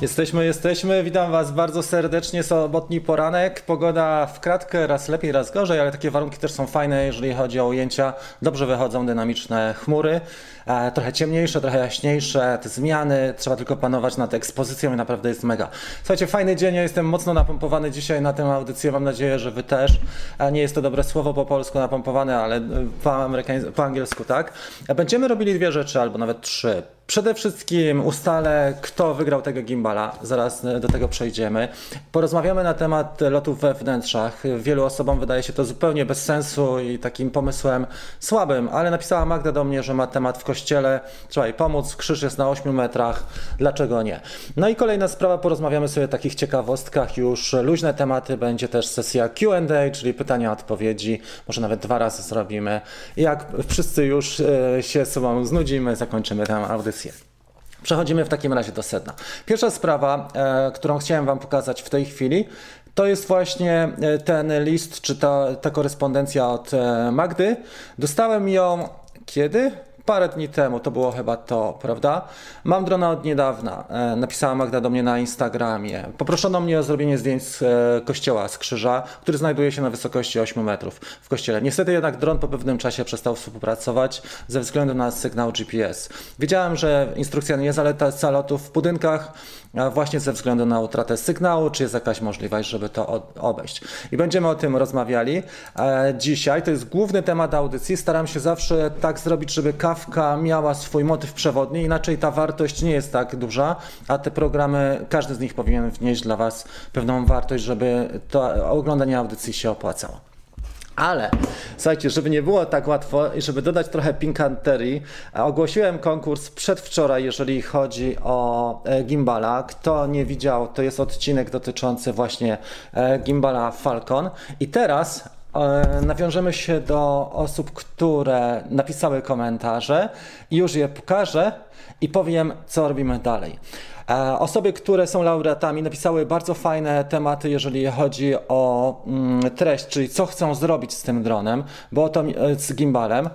Jesteśmy, jesteśmy. Witam Was bardzo serdecznie. Sobotni poranek. Pogoda w kratkę, raz lepiej, raz gorzej, ale takie warunki też są fajne, jeżeli chodzi o ujęcia. Dobrze wychodzą dynamiczne chmury. E, trochę ciemniejsze, trochę jaśniejsze. Te zmiany, trzeba tylko panować nad ekspozycją i naprawdę jest mega. Słuchajcie, fajny dzień. Ja jestem mocno napompowany dzisiaj na tę audycję. Mam nadzieję, że Wy też. E, nie jest to dobre słowo po polsku napompowany, ale e, po, amerykań- po angielsku, tak? E, Będziemy robili dwie rzeczy, albo nawet trzy. Przede wszystkim ustalę, kto wygrał tego gimbala. Zaraz e, do tego przejdziemy. Porozmawiamy na temat lotów we wnętrzach. Wielu osobom wydaje się to zupełnie bez sensu i takim pomysłem słabym, ale napisała Magda do mnie, że ma temat w kościele. Trzeba jej pomóc. Krzyż jest na 8 metrach. Dlaczego nie? No i kolejna sprawa. Porozmawiamy sobie o takich ciekawostkach. Już luźne tematy. Będzie też sesja Q&A, czyli pytania, odpowiedzi. Może nawet dwa razy zrobimy. Jak wszyscy już e, się sobą znudzimy, zakończymy tę audycję. Przechodzimy w takim razie do sedna. Pierwsza sprawa, e, którą chciałem Wam pokazać w tej chwili, to jest właśnie e, ten list, czy ta, ta korespondencja od e, Magdy. Dostałem ją kiedy? Parę dni temu, to było chyba to, prawda? Mam drona od niedawna. E, napisała Magda do mnie na Instagramie. Poproszono mnie o zrobienie zdjęć z e, kościoła, z krzyża, który znajduje się na wysokości 8 metrów w kościele. Niestety jednak dron po pewnym czasie przestał współpracować ze względu na sygnał GPS. Wiedziałem, że instrukcja nie zaleca lotów w budynkach, właśnie ze względu na utratę sygnału, czy jest jakaś możliwość, żeby to obejść. I będziemy o tym rozmawiali e, dzisiaj. To jest główny temat audycji. Staram się zawsze tak zrobić, żeby kawka miała swój motyw przewodni, inaczej ta wartość nie jest tak duża, a te programy, każdy z nich powinien wnieść dla Was pewną wartość, żeby to oglądanie audycji się opłacało. Ale słuchajcie, żeby nie było tak łatwo i żeby dodać trochę pinkanterii, e, ogłosiłem konkurs przedwczoraj, jeżeli chodzi o e, gimbala. Kto nie widział, to jest odcinek dotyczący właśnie e, gimbala Falcon. I teraz nawiążemy się do osób, które napisały komentarze już je pokażę i powiem, co robimy dalej. E, Osoby, które są laureatami, napisały bardzo fajne tematy, jeżeli chodzi o mm, treść, czyli co chcą zrobić z tym dronem, bo to e, z gimbalem.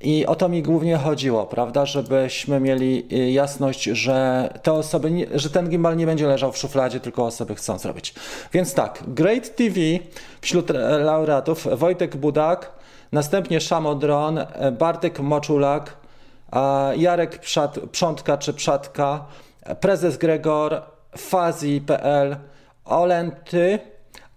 I o to mi głównie chodziło, prawda, żebyśmy mieli y, jasność, że te osoby, że ten gimbal nie będzie leżał w szufladzie, tylko osoby chcą zrobić. Więc tak, Great TV wśród e, laureatów Wojtek Budak, następnie Szamodron, e, Bartek Moczulak, Jarek Przat, Przątka czy Przatka, prezes Gregor, Fazi.pl, Olenty,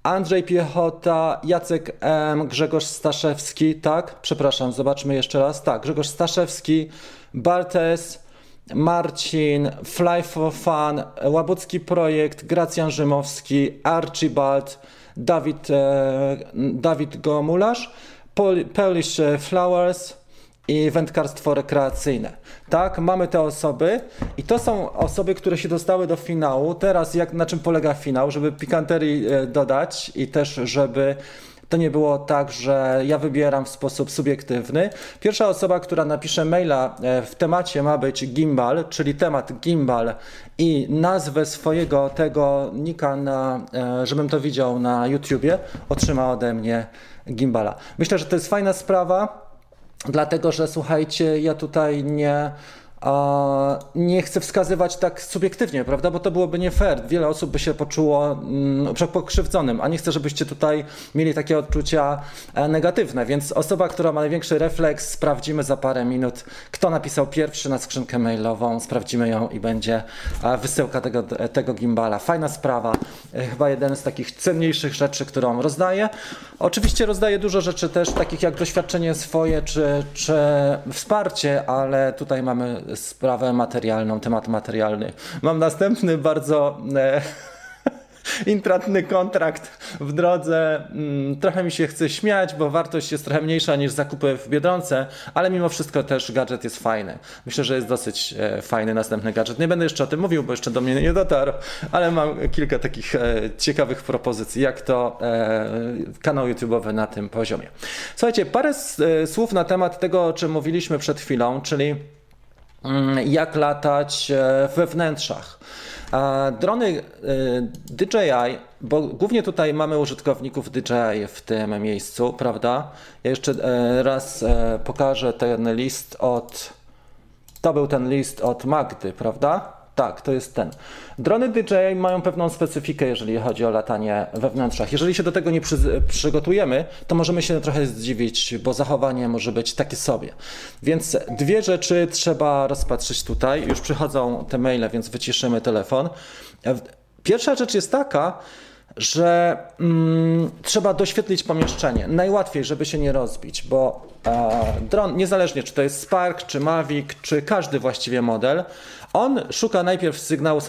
Andrzej Piechota, Jacek M, Grzegorz Staszewski, tak? Przepraszam, zobaczmy jeszcze raz. Tak, Grzegorz Staszewski, Bartes, Marcin, Fly for Fun, Łabucki Projekt, Gracjan Rzymowski, Archibald, Dawid, e, Dawid Gomularz, Pol- Polish Flowers, i wędkarstwo rekreacyjne. Tak, mamy te osoby i to są osoby, które się dostały do finału. Teraz jak na czym polega finał, żeby pikanterii e, dodać i też żeby to nie było tak, że ja wybieram w sposób subiektywny. Pierwsza osoba, która napisze maila e, w temacie ma być gimbal, czyli temat gimbal i nazwę swojego tego nika na, e, żebym to widział na YouTubie, otrzyma ode mnie gimbala. Myślę, że to jest fajna sprawa. Dlatego, że słuchajcie, ja tutaj nie, nie chcę wskazywać tak subiektywnie, prawda? Bo to byłoby nie fair. Wiele osób by się poczuło mm, pokrzywdzonym, a nie chcę, żebyście tutaj mieli takie odczucia e, negatywne. Więc osoba, która ma największy refleks, sprawdzimy za parę minut, kto napisał pierwszy na skrzynkę mailową, sprawdzimy ją i będzie e, wysyłka tego, tego gimbala. Fajna sprawa, e, chyba jeden z takich cenniejszych rzeczy, którą rozdaję. Oczywiście rozdaję dużo rzeczy też, takich jak doświadczenie swoje czy, czy wsparcie, ale tutaj mamy sprawę materialną, temat materialny. Mam następny bardzo e, intratny kontrakt w drodze. Mm, Trochę mi się chce śmiać, bo wartość jest trochę mniejsza niż zakupy w Biedronce, ale mimo wszystko też gadżet jest fajny. Myślę, że jest dosyć e, fajny następny gadżet. Nie będę jeszcze o tym mówił, bo jeszcze do mnie nie dotarł, ale mam kilka takich e, ciekawych propozycji, jak to e, kanał YouTube'owy na tym poziomie. Słuchajcie, parę słów na temat tego, o czym mówiliśmy przed chwilą, czyli jak latać e, we wnętrzach. A Drony e, DJI, bo głównie tutaj mamy użytkowników DJI w tym miejscu, prawda? Ja jeszcze e, raz pokażę ten list od. To był ten list od Magdy, prawda? Tak, to jest ten. Drony DJI mają pewną specyfikę, jeżeli chodzi o latanie we wnętrzach. Jeżeli się do tego nie przy, przygotujemy, to możemy się trochę zdziwić, bo zachowanie może być takie sobie. Więc dwie rzeczy trzeba rozpatrzyć tutaj. Już przychodzą te maile, więc wyciszymy telefon. Pierwsza rzecz jest taka, że mm, trzeba doświetlić pomieszczenie. Najłatwiej, żeby się nie rozbić, bo e, dron, niezależnie czy to jest Spark, czy Mavic, czy każdy właściwie model, on szuka najpierw sygnału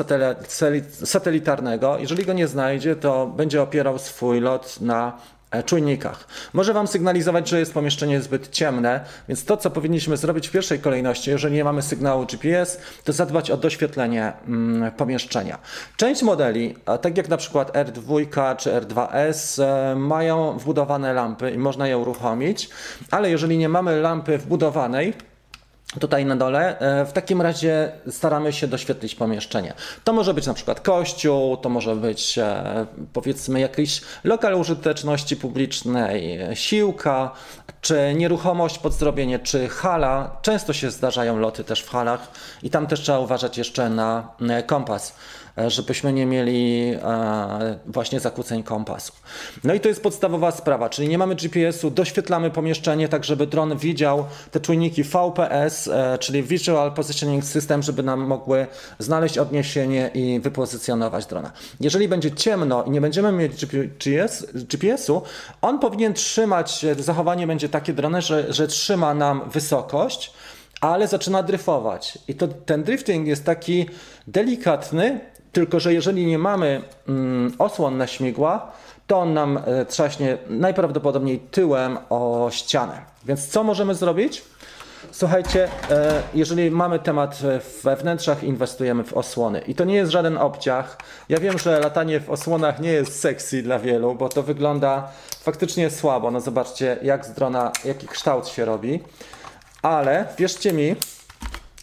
satelitarnego. Jeżeli go nie znajdzie, to będzie opierał swój lot na E, czujnikach. Może Wam sygnalizować, że jest pomieszczenie zbyt ciemne, więc to, co powinniśmy zrobić w pierwszej kolejności, jeżeli nie mamy sygnału GPS, to zadbać o doświetlenie mm, pomieszczenia. Część modeli, tak jak na przykład R2 czy R2S, e, mają wbudowane lampy i można je uruchomić, ale jeżeli nie mamy lampy wbudowanej, tutaj na dole. E, w takim razie staramy się doświetlić pomieszczenie. To może być na przykład kościół, to może być e, powiedzmy jakiś lokal użyteczności publicznej, siłka, czy nieruchomość pod zrobienie, czy hala. Często się zdarzają loty też w halach i tam też trzeba uważać jeszcze na e, kompas. E, żebyśmy nie mieli e, właśnie zakłóceń kompasu. No i to jest podstawowa sprawa, czyli nie mamy GPS-u, doświetlamy pomieszczenie tak, żeby dron widział te czujniki VPS, e, czyli Visual Positioning System, żeby nam mogły znaleźć odniesienie i wypozycjonować drona. Jeżeli będzie ciemno i nie będziemy mieć GPS, GPS-u, on powinien trzymać, zachowanie będzie takie drony, że, że trzyma nam wysokość, ale zaczyna dryfować. I to, ten drifting jest taki delikatny, tylko, że jeżeli nie mamy mm, osłon na śmigła, to on nam e, trzaśnie najprawdopodobniej tyłem o ścianę. Więc co możemy zrobić? Słuchajcie, e, jeżeli mamy temat we wnętrzach, inwestujemy w osłony. I to nie jest żaden obciach. Ja wiem, że latanie w osłonach nie jest sexy dla wielu, bo to wygląda faktycznie słabo. No zobaczcie, jak z drona, jaki kształt się robi. Ale wierzcie mi,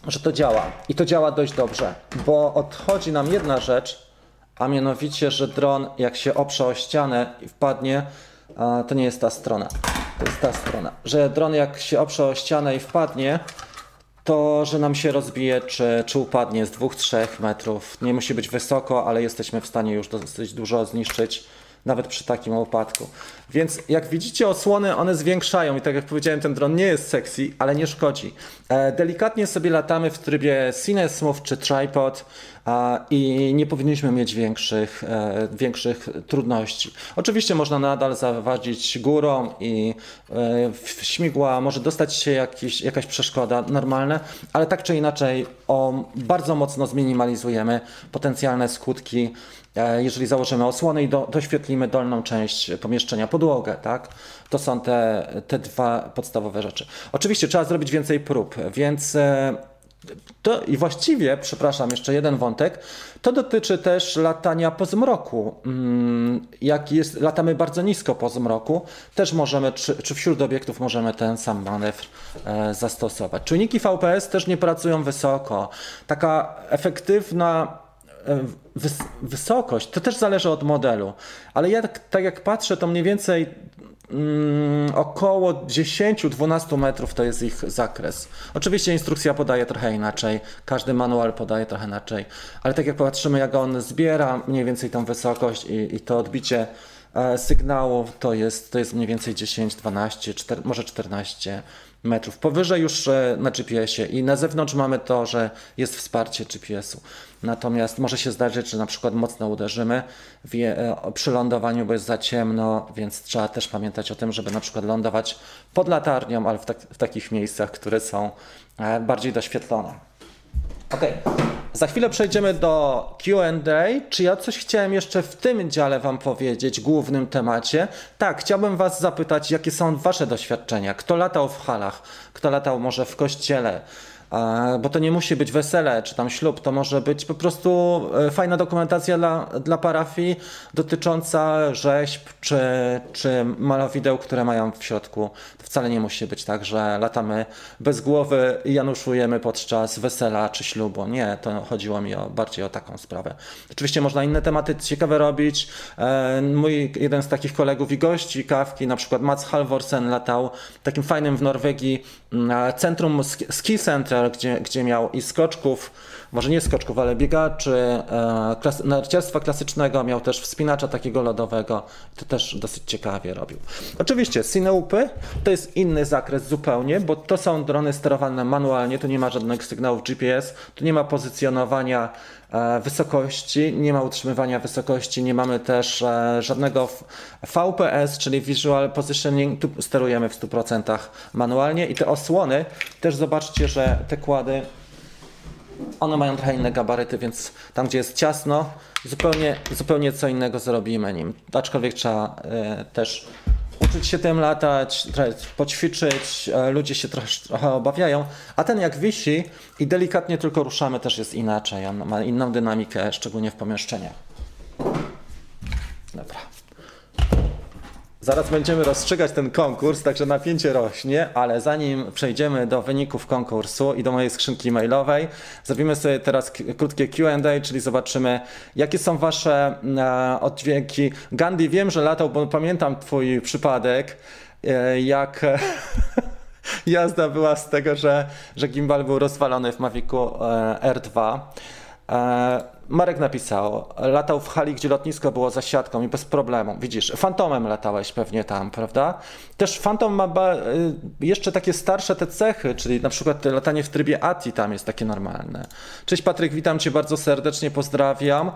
że to działa. I to działa dość dobrze, bo odchodzi nam jedna rzecz, a mianowicie, że dron jak się oprze o ścianę i wpadnie, to nie jest ta strona. To jest ta strona. Że dron jak się oprze o ścianę i wpadnie, to, że nam się rozbije, czy, czy upadnie z 2-3 metrów. Nie musi być wysoko, ale jesteśmy w stanie już dosyć dużo zniszczyć nawet przy takim upadku. Więc jak widzicie osłony, one zwiększają i tak jak powiedziałem, ten dron nie jest sexy, ale nie szkodzi. E, delikatnie sobie latamy w trybie Cine Smooth czy Tripod i nie powinniśmy mieć większych, e, większych trudności. Oczywiście można nadal zawadzić górą i e, w śmigła może dostać się jakiś, jakaś przeszkoda normalne, ale tak czy inaczej o, bardzo mocno zminimalizujemy potencjalne skutki E, jeżeli założymy osłony i do, doświetlimy dolną część pomieszczenia, podłogę, tak? To są te, te dwa podstawowe rzeczy. Oczywiście trzeba zrobić więcej prób, więc e, to i właściwie, przepraszam, jeszcze jeden wątek, to dotyczy też latania po zmroku. Mm, jak jest, latamy bardzo nisko po zmroku, też możemy, czy, czy wśród obiektów możemy ten sam manewr e, zastosować. Czujniki VPS też nie pracują wysoko. Taka efektywna E, wys wysokość, to też zależy od modelu, ale ja tak, tak jak patrzę, to mniej więcej mm, około 10-12 metrów to jest ich zakres. Oczywiście instrukcja podaje trochę inaczej, każdy manual podaje trochę inaczej, ale tak jak patrzymy, jak on zbiera mniej więcej tą wysokość i, i to odbicie e, sygnału, to jest, to jest mniej więcej 10, 12, 4, może 14 metrów. Powyżej już e, na GPS-ie i na zewnątrz mamy to, że jest wsparcie GPS-u. Natomiast może się zdarzyć, że na przykład mocno uderzymy e, przy lądowaniu, bo jest za ciemno, więc trzeba też pamiętać o tym, żeby na przykład lądować pod latarnią, ale w, tak, w takich miejscach, które są e, bardziej doświetlone. Ok. Za chwilę przejdziemy do QA. Czy ja coś chciałem jeszcze w tym dziale Wam powiedzieć, głównym temacie? Tak, chciałbym Was zapytać, jakie są Wasze doświadczenia? Kto latał w halach? Kto latał może w kościele? Bo to nie musi być wesele czy tam ślub, to może być po prostu e, fajna dokumentacja dla, dla parafii dotycząca rzeźb czy, czy malowideł, które mają w środku. To wcale nie musi być tak, że latamy bez głowy i januszujemy podczas wesela czy ślubu. Nie, to chodziło mi o, bardziej o taką sprawę. Oczywiście można inne tematy ciekawe robić. E, mój jeden z takich kolegów i gości kawki, na przykład Mats Halvorsen latał takim fajnym w Norwegii mm, centrum Ski Center gdzie, gdzie miał i skoczków, może nie skoczków, ale biegaczy, e, klas narciarstwa klasycznego, miał też wspinacza takiego lodowego. To też dosyć ciekawie robił. Oczywiście Cineupy to jest inny zakres zupełnie, bo to są drony sterowane manualnie, tu nie ma żadnych sygnałów GPS, tu nie ma pozycjonowania e, wysokości, nie ma utrzymywania wysokości, nie mamy też e, żadnego VPS, czyli Visual Positioning, tu sterujemy w 100% manualnie i te osłony, też zobaczcie, że te kłady one mają trochę inne gabaryty, więc tam, gdzie jest ciasno, zupełnie, zupełnie co innego zrobimy nim. Aczkolwiek trzeba y, też uczyć się tym latać, poćwiczyć. Y, ludzie się trochę, trochę obawiają. A ten jak wisi i delikatnie tylko ruszamy, też jest inaczej. On ma inną dynamikę, szczególnie w pomieszczeniach. Dobra. Zaraz będziemy rozstrzygać ten konkurs, także napięcie rośnie, ale zanim przejdziemy do wyników konkursu i do mojej skrzynki mailowej, zrobimy sobie teraz krótkie QA, czyli zobaczymy, jakie są Wasze e, oddźwięki. Gandhi, wiem, że latał, bo pamiętam Twój przypadek, e, jak. jazda była z tego, że, że gimbal był rozwalony w Mavicu e, R2. Marek napisał, latał w hali, gdzie lotnisko było za siatką i bez problemu. Widzisz, fantomem latałeś pewnie tam, prawda? Też fantom ma y, jeszcze takie starsze te cechy, czyli na przykład latanie w trybie ATI tam jest takie normalne. Cześć Patryk, witam Cię bardzo serdecznie, pozdrawiam.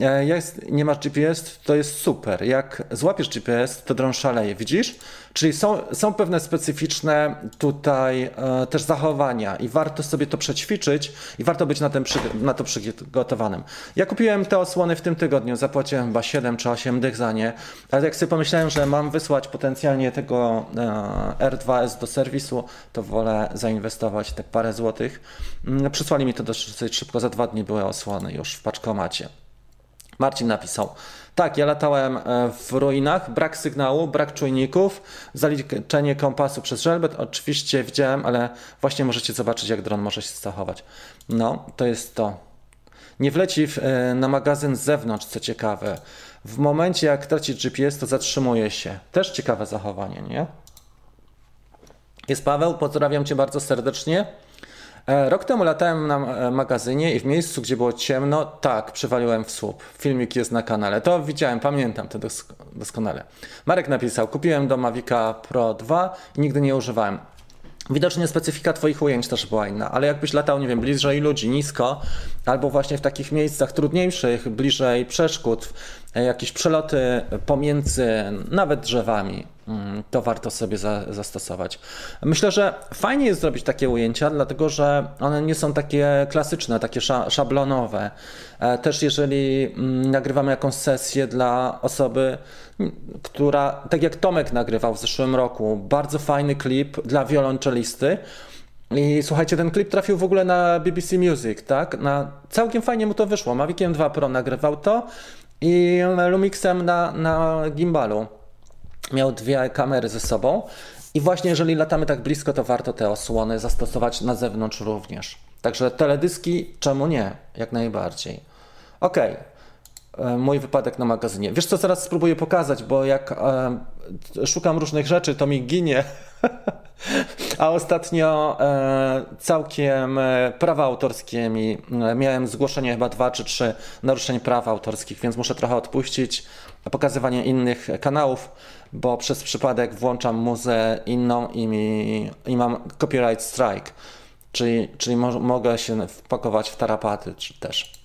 E, jest, nie masz GPS, to jest super. Jak złapiesz GPS, to dron szaleje, widzisz? Czyli są, są pewne specyficzne tutaj e, też zachowania i warto sobie to przećwiczyć i warto być na, tym, na to przygotowanym. Ja kupiłem te osłony w tym tygodniu, zapłaciłem chyba 7 czy 8 dych za nie, ale jak sobie pomyślałem, że mam wysłać potencjalnie tego e, R2S do serwisu, to wolę zainwestować te parę złotych. Mm, przysłali mi to dosyć szybko, za dwa dni były osłony już w paczkomacie. Marcin napisał, tak, ja latałem e, w ruinach, brak sygnału, brak czujników, zaliczenie kompasu przez żelbet, oczywiście widziałem, ale właśnie możecie zobaczyć, jak dron może się zachować. No, to jest to. Nie wleci w, e, na magazyn z zewnątrz, co ciekawe. W momencie, jak traci GPS, to zatrzymuje się. Też ciekawe zachowanie, nie? Jest Paweł, pozdrawiam Cię bardzo serdecznie. E, rok temu latałem na e, magazynie i w miejscu, gdzie było ciemno, tak, przywaliłem w słup. Filmik jest na kanale. To widziałem, pamiętam to doskonale. Marek napisał, kupiłem do Mavica Pro 2 i nigdy nie używałem. Widocznie specyfika Twoich ujęć też była inna, ale jakbyś latał, nie wiem, bliżej ludzi, nisko, albo właśnie w takich miejscach trudniejszych, bliżej przeszkód, e, jakieś przeloty pomiędzy nawet drzewami, to warto sobie za, zastosować. Myślę, że fajnie jest zrobić takie ujęcia, dlatego że one nie są takie klasyczne, takie szablonowe. E, też jeżeli mm, nagrywamy jakąś sesję dla osoby, która, tak jak Tomek nagrywał w zeszłym roku, bardzo fajny klip dla wiolonczelisty. I słuchajcie, ten klip trafił w ogóle na BBC Music, tak? Na, całkiem fajnie mu to wyszło. Maviciem 2 Pro nagrywał to i Lumixem na, na gimbalu. Miał dwie kamery ze sobą. I właśnie jeżeli latamy tak blisko, to warto te osłony zastosować na zewnątrz również. Także teledyski, czemu nie? Jak najbardziej. Ok, E, mój wypadek na magazynie. Wiesz co, zaraz spróbuję pokazać, bo jak e, szukam różnych rzeczy, to mi ginie. A ostatnio e, całkiem e, prawa autorskie mi, e, miałem zgłoszenie chyba dwa czy trzy naruszeń praw autorskich, więc muszę trochę odpuścić pokazywanie innych kanałów, bo przez przypadek włączam muzę inną i, mi, i mam copyright strike, czyli, czyli mo mogę się wpakować w tarapaty czy też.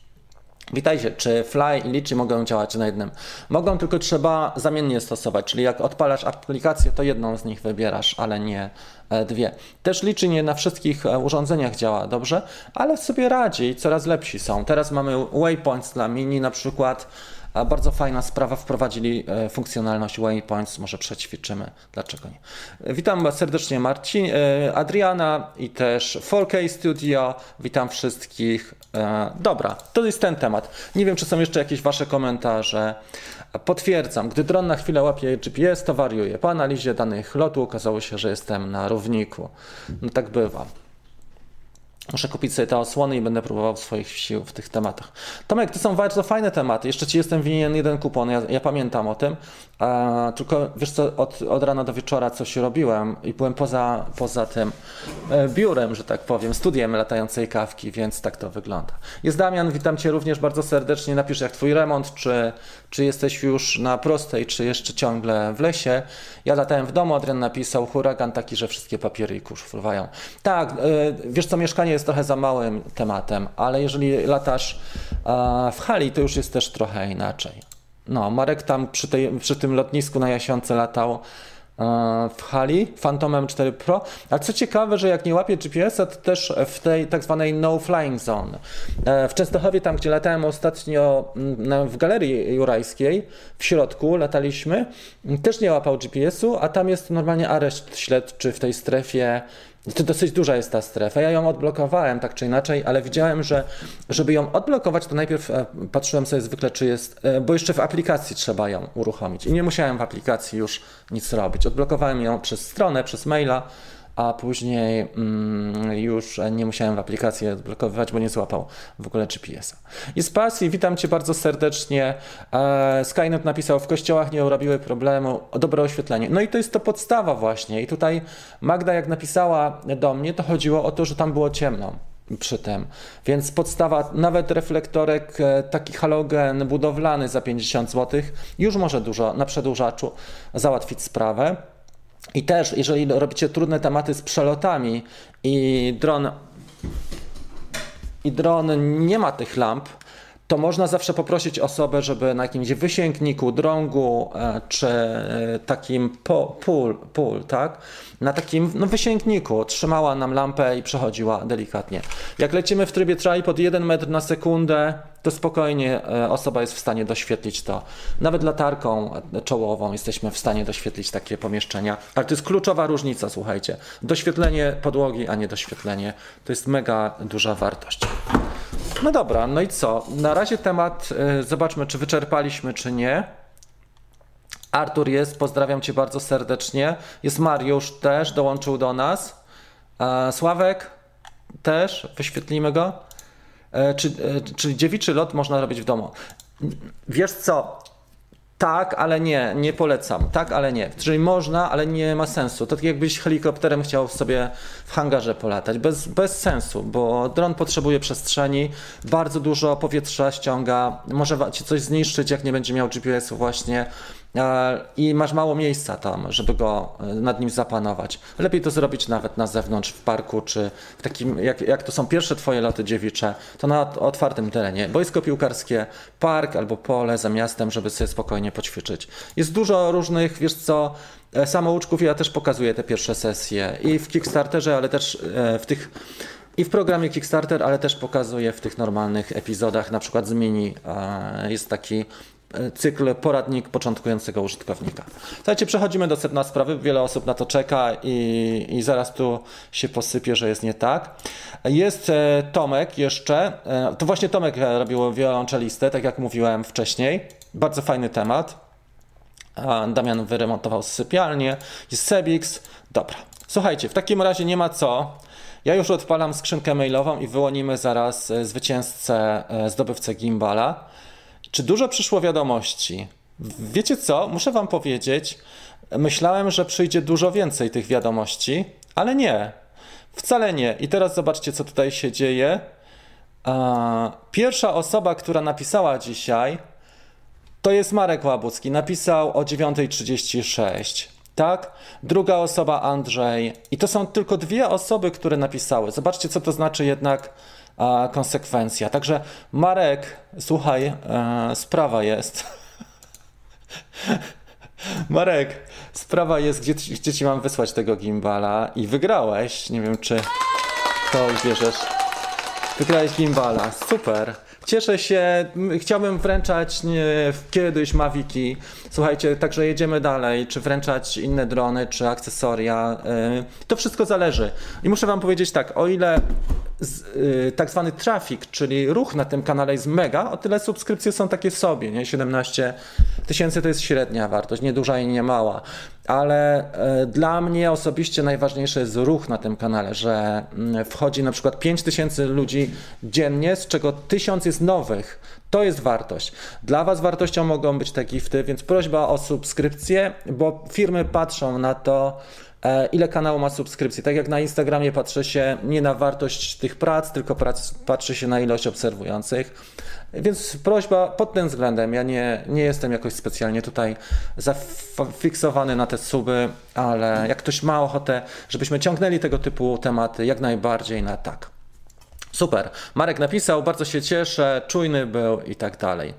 Witajcie, czy Fly i Litchi mogą działać na jednym? Mogą, tylko trzeba zamiennie stosować, czyli jak odpalasz aplikację, to jedną z nich wybierasz, ale nie e, dwie. Też Litchi nie na wszystkich e, urządzeniach działa dobrze, ale sobie radzi i coraz lepsi są. Teraz mamy waypoints dla mini na przykład, bardzo fajna sprawa, wprowadzili e, funkcjonalność waypoints, może przećwiczymy, dlaczego nie. Witam serdecznie Marcin, Adriana i też 4K Studio, witam wszystkich. E, dobra, to jest ten temat. Nie wiem, czy są jeszcze jakieś Wasze komentarze. Potwierdzam, gdy dron na chwilę łapie GPS, to wariuje. Po analizie danych lotu okazało się, że jestem na równiku. No tak bywa. Muszę kupić sobie te osłony i będę próbował swoich sił w tych tematach. Tomek, to są bardzo fajne tematy. Jeszcze ci jestem winien jeden kupon, ja, ja pamiętam o tym. E, tylko wiesz co, od, od rana do wieczora coś robiłem i byłem poza, poza tym e, biurem, że tak powiem, studiem latającej kawki, więc tak to wygląda. Jest Damian, witam cię również bardzo serdecznie. Napisz jak twój remont, czy, czy jesteś już na prostej, czy jeszcze ciągle w lesie. Ja latałem w domu, Adrian napisał huragan taki, że wszystkie papiery i kurz fruwają. Tak, e, wiesz co, mieszkanie jest trochę za małym tematem, ale jeżeli latasz w hali, to już jest też trochę inaczej. No, Marek tam przy, tej, przy tym lotnisku na Jasionce latał w hali Phantomem 4 Pro. A co ciekawe, że jak nie łapie GPS-a, to też w tej tak zwanej no flying zone. E, w Częstochowie, tam gdzie latałem ostatnio mm, w galerii jurajskiej, w środku lataliśmy, też nie łapał GPS-u, a tam jest normalnie areszt śledczy w tej strefie to dosyć duża jest ta strefa. Ja ją odblokowałem tak czy inaczej, ale widziałem, że żeby ją odblokować, to najpierw e, patrzyłem sobie zwykle, czy jest, e, bo jeszcze w aplikacji trzeba ją uruchomić. I nie musiałem w aplikacji już nic robić. Odblokowałem ją przez stronę, przez maila a później mm, już nie musiałem w aplikacji odblokowywać, bo nie złapał w ogóle GPS-a. Jest pasji, witam Cię bardzo serdecznie. E, Skynet napisał, w kościołach nie robiły problemu dobre oświetlenie. No i to jest to podstawa właśnie. I tutaj Magda jak napisała do mnie, to chodziło o to, że tam było ciemno przy tym. Więc podstawa, nawet reflektorek, e, taki halogen budowlany za 50 zł, już może dużo na przedłużaczu załatwić sprawę. I też, jeżeli robicie trudne tematy z przelotami i dron, i dron nie ma tych lamp, to można zawsze poprosić osobę, żeby na jakimś wysięgniku, drągu e, czy e, takim pól, tak? Na takim no, wysięgniku trzymała nam lampę i przechodziła delikatnie. Jak lecimy w trybie tripod 1 metr na sekundę, to spokojnie e, osoba jest w stanie doświetlić to. Nawet latarką czołową jesteśmy w stanie doświetlić takie pomieszczenia. Ale to jest kluczowa różnica, słuchajcie. Doświetlenie podłogi, a nie doświetlenie. To jest mega duża wartość. No dobra, no i co? Na razie temat, y, zobaczmy, czy wyczerpaliśmy, czy nie. Artur jest, pozdrawiam Cię bardzo serdecznie. Jest Mariusz też, dołączył do nas. E, Sławek też, wyświetlimy go. E, czy, e, czy dziewiczy lot można robić w domu? Wiesz co? Tak, ale nie, nie polecam. Tak, ale nie. Czyli można, ale nie ma sensu. To tak jakbyś helikopterem chciał sobie w hangarze polatać. Bez, bez sensu, bo dron potrzebuje przestrzeni, bardzo dużo powietrza ściąga, może ci coś zniszczyć, jak nie będzie miał GPS-u właśnie. E, i masz mało miejsca tam, żeby go e, nad nim zapanować. Lepiej to zrobić nawet na zewnątrz, w parku, czy w takim, jak, jak to są pierwsze twoje loty dziewicze, to na otwartym terenie. Boisko piłkarskie, park albo pole za miastem, żeby sobie spokojnie poćwiczyć. Jest dużo różnych, wiesz co, e, samouczków, ja też pokazuję te pierwsze sesje i w Kickstarterze, ale też w tych i w programie Kickstarter, ale też pokazuję w tych normalnych epizodach, na przykład z mini jest taki cykl poradnik początkującego użytkownika. Słuchajcie, przechodzimy do sedna sprawy. Wiele osób na to czeka i, i zaraz tu się posypie, że jest nie tak. Jest e, Tomek jeszcze. E, to właśnie Tomek robił wiolonczelistę, tak jak mówiłem wcześniej. Bardzo fajny temat. Damian wyremontował sypialnię. Jest Sebix. Dobra. Słuchajcie, w takim razie nie ma co. Ja już odpalam skrzynkę mailową i wyłonimy zaraz zwycięzcę, zdobywcę gimbala. Czy dużo przyszło wiadomości? Wiecie co? Muszę Wam powiedzieć, myślałem, że przyjdzie dużo więcej tych wiadomości, ale nie. Wcale nie. I teraz zobaczcie, co tutaj się dzieje. Pierwsza osoba, która napisała dzisiaj, to jest Marek Łabucki. Napisał o 9.36. Tak? Druga osoba Andrzej. I to są tylko dwie osoby, które napisały. Zobaczcie, co to znaczy jednak konsekwencja. Także Marek, słuchaj, e, sprawa jest. Marek, sprawa jest, gdzie, gdzie ci mam wysłać tego gimbala i wygrałeś. Nie wiem, czy to wierzysz. Wygrałeś gimbala, super. Cieszę się, chciałbym wręczać kiedyś Maviki. Słuchajcie, także jedziemy dalej, czy wręczać inne drony, czy akcesoria. E, to wszystko zależy. I muszę Wam powiedzieć tak, o ile tak zwany trafik, czyli ruch na tym kanale jest mega, o tyle subskrypcje są takie sobie, nie? 17 tysięcy to jest średnia wartość, nie duża i nie mała. Ale e, dla mnie osobiście najważniejszy jest ruch na tym kanale, że mm, wchodzi na przykład 5 tysięcy ludzi dziennie, z czego 1000 jest nowych. To jest wartość. Dla Was wartością mogą być te gifty, więc prośba o subskrypcję, bo firmy patrzą na to, ile kanał ma subskrypcji. Tak jak na Instagramie patrzy się nie na wartość tych prac, tylko prac, patrzy się na ilość obserwujących. Więc prośba pod tym względem, ja nie, nie jestem jakoś specjalnie tutaj zafiksowany na te suby, ale jak ktoś ma ochotę, żebyśmy ciągnęli tego typu tematy, jak najbardziej na tak. Super. Marek napisał, bardzo się cieszę, czujny był i tak dalej.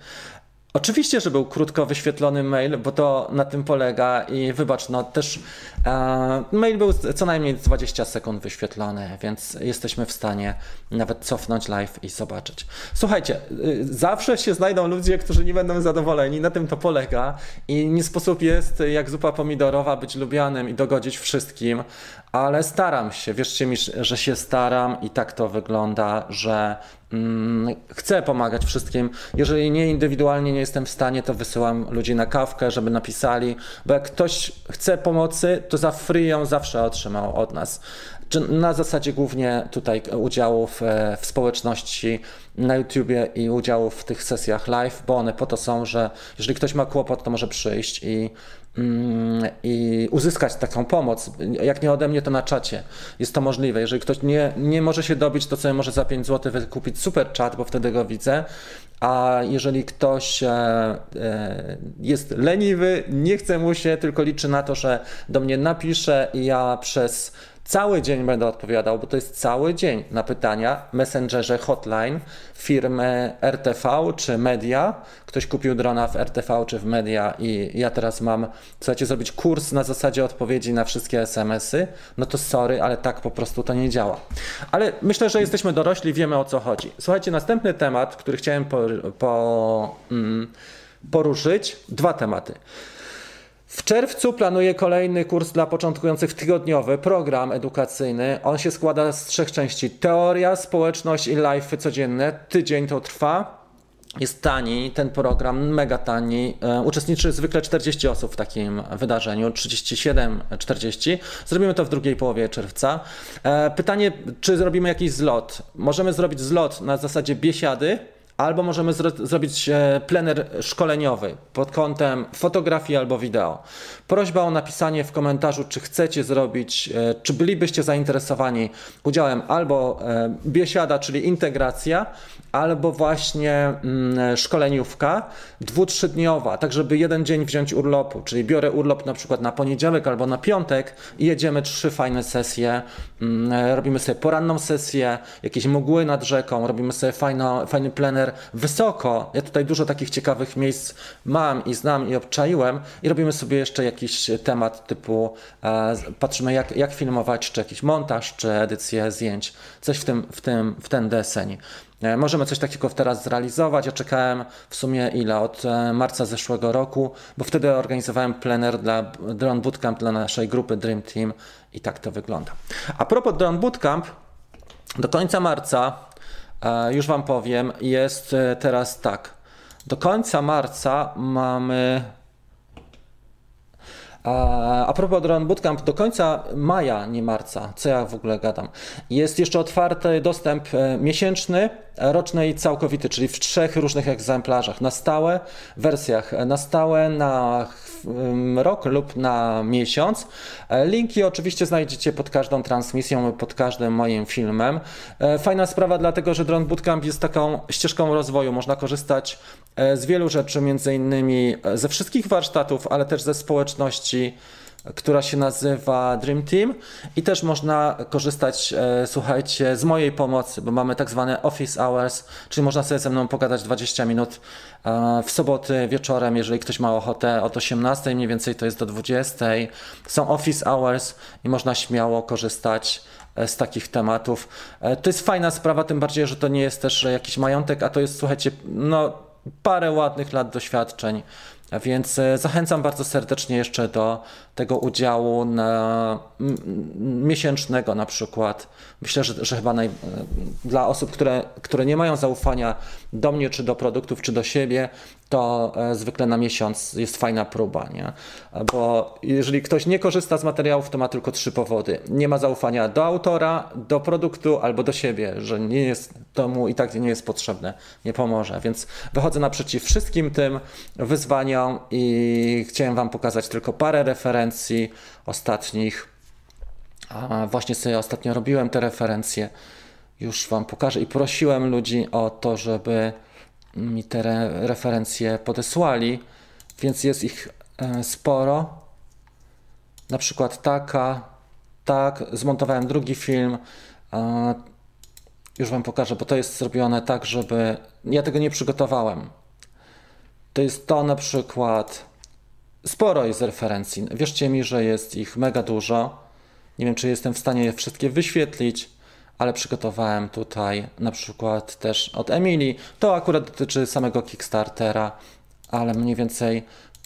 Oczywiście, że był krótko wyświetlony mail, bo to na tym polega i wybacz, no też e, mail był co najmniej 20 sekund wyświetlony, więc jesteśmy w stanie nawet cofnąć live i zobaczyć. Słuchajcie, y, zawsze się znajdą ludzie, którzy nie będą zadowoleni, na tym to polega i nie sposób jest jak zupa pomidorowa być lubianym i dogodzić wszystkim, ale staram się, wierzcie mi, że się staram i tak to wygląda, że chcę pomagać wszystkim. Jeżeli nie indywidualnie nie jestem w stanie, to wysyłam ludzi na kawkę, żeby napisali, bo jak ktoś chce pomocy, to za free ją zawsze otrzymał od nas. Na zasadzie głównie tutaj udziału w, w społeczności na YouTubie i udziału w tych sesjach live, bo one po to są, że jeżeli ktoś ma kłopot, to może przyjść i Mm, i uzyskać taką pomoc. Jak nie ode mnie, to na czacie jest to możliwe. Jeżeli ktoś nie, nie może się dobić, to sobie może za 5 zł wykupić super chat, bo wtedy go widzę. A jeżeli ktoś e, e, jest leniwy, nie chce mu się, tylko liczy na to, że do mnie napisze i ja przez Cały dzień będę odpowiadał, bo to jest cały dzień na pytania Messengerze Hotline firmy RTV czy Media. Ktoś kupił drona w RTV czy w Media i ja teraz mam, chcecie zrobić kurs na zasadzie odpowiedzi na wszystkie SMS-y, no to sorry, ale tak po prostu to nie działa. Ale myślę, że jesteśmy dorośli, wiemy o co chodzi. Słuchajcie, następny temat, który chciałem po, po, mm, poruszyć, dwa tematy. W czerwcu planuję kolejny kurs dla początkujących tygodniowy, program edukacyjny. On się składa z trzech części: teoria, społeczność i live codzienne. Tydzień to trwa. Jest tani, ten program mega tani. E, uczestniczy zwykle 40 osób w takim wydarzeniu, 37-40. Zrobimy to w drugiej połowie czerwca. E, pytanie, czy zrobimy jakiś zlot? Możemy zrobić zlot na zasadzie biesiady albo możemy zro zrobić e, plener szkoleniowy pod kątem fotografii albo wideo. Prośba o napisanie w komentarzu, czy chcecie zrobić, e, czy bylibyście zainteresowani udziałem albo e, biesiada, czyli integracja, albo właśnie mm, szkoleniówka dwu, trzydniowa, tak żeby jeden dzień wziąć urlopu, czyli biorę urlop na przykład na poniedziałek albo na piątek i jedziemy trzy fajne sesje, mm, robimy sobie poranną sesję, jakieś mgły nad rzeką, robimy sobie fajno, fajny plener wysoko. Ja tutaj dużo takich ciekawych miejsc mam i znam i obczaiłem i robimy sobie jeszcze jakiś temat typu e, patrzymy jak, jak filmować, czy jakiś montaż, czy edycję zdjęć, coś w, tym, w, tym, w ten deseń. E, możemy coś takiego teraz zrealizować. Ja czekałem w sumie ile? Od e, marca zeszłego roku, bo wtedy organizowałem plener dla Drone Bootcamp dla naszej grupy Dream Team i tak to wygląda. A propos Drone Bootcamp, do końca marca, już Wam powiem, jest teraz tak. Do końca marca mamy a, propos Drone Bootcamp, do końca maja, nie marca, co ja w ogóle gadam, jest jeszcze otwarty dostęp e, miesięczny, roczny i całkowity, czyli w trzech różnych egzemplarzach. Na stałe wersjach, na stałe na rok lub na miesiąc. E, linki oczywiście znajdziecie pod każdą transmisją, pod każdym moim filmem. E, fajna sprawa, dlatego że Drone Bootcamp jest taką ścieżką rozwoju. Można korzystać z wielu rzeczy, między innymi ze wszystkich warsztatów, ale też ze społeczności która się nazywa Dream Team i też można korzystać, e, słuchajcie, z mojej pomocy, bo mamy tak zwane office hours, czyli można sobie ze mną pogadać 20 minut e, w soboty wieczorem, jeżeli ktoś ma ochotę od 18, mniej więcej to jest do 20. Są office hours i można śmiało korzystać e, z takich tematów. To jest fajna sprawa, tym bardziej, że to nie jest też jakiś majątek, a to jest, słuchajcie, no parę ładnych lat doświadczeń. Więc e, zachęcam bardzo serdecznie jeszcze do tego udziału na, miesięcznego na przykład. Myślę, że, że chyba naj, e, dla osób, które, które nie mają zaufania do mnie, czy do produktów, czy do siebie, to e, zwykle na miesiąc jest fajna próba, nie? Bo jeżeli ktoś nie korzysta z materiałów, to ma tylko trzy powody. Nie ma zaufania do autora, do produktu albo do siebie, że nie jest, to mu i tak nie jest potrzebne, nie pomoże. Więc wychodzę naprzeciw wszystkim tym wyzwaniom i chciałem Wam pokazać tylko parę referencji ostatnich. A właśnie sobie ostatnio robiłem te referencje. Już Wam pokażę i prosiłem ludzi o to, żeby mi te re referencje podesłali, więc jest ich e, sporo. Na przykład taka, tak, zmontowałem drugi film. E, już Wam pokażę, bo to jest zrobione tak, żeby. Ja tego nie przygotowałem. To jest to na przykład. Sporo jest referencji. Wierzcie mi, że jest ich mega dużo. Nie wiem, czy jestem w stanie je wszystkie wyświetlić ale przygotowałem tutaj na przykład też od Emilii. To akurat dotyczy samego Kickstartera, ale mniej więcej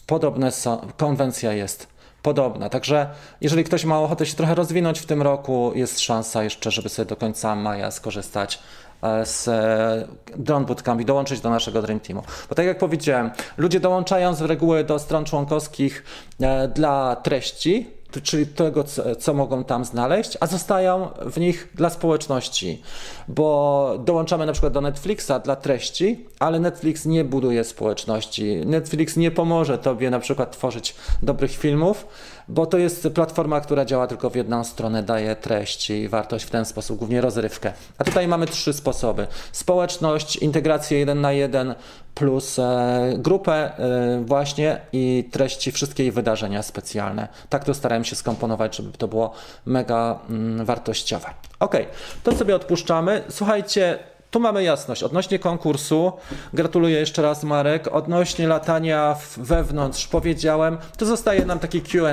podobne są, konwencja jest podobna. Także jeżeli ktoś ma ochotę się trochę rozwinąć w tym roku, jest szansa jeszcze, żeby sobie do końca maja skorzystać e, z e, Drone Bootcamp i dołączyć do naszego Dream Teamu. Bo tak jak powiedziałem, ludzie dołączają z reguły do stron członkowskich e, dla treści, czyli tego, co, mogą tam znaleźć, a zostają w nich dla społeczności, bo dołączamy na przykład do Netflixa dla treści, ale Netflix nie buduje społeczności. Netflix nie pomoże tobie na przykład tworzyć dobrych filmów, bo to jest platforma, która działa tylko w jedną stronę, daje treści i wartość w ten sposób, głównie rozrywkę. A tutaj mamy trzy sposoby: społeczność, integrację jeden na jeden, plus e, grupę e, właśnie i treści, wszystkie jej wydarzenia specjalne. Tak to starałem się skomponować, żeby to było mega mm, wartościowe. Ok, to sobie odpuszczamy. Słuchajcie, tu mamy jasność. Odnośnie konkursu, gratuluję jeszcze raz Marek. Odnośnie latania wewnątrz, powiedziałem, to zostaje nam taki QA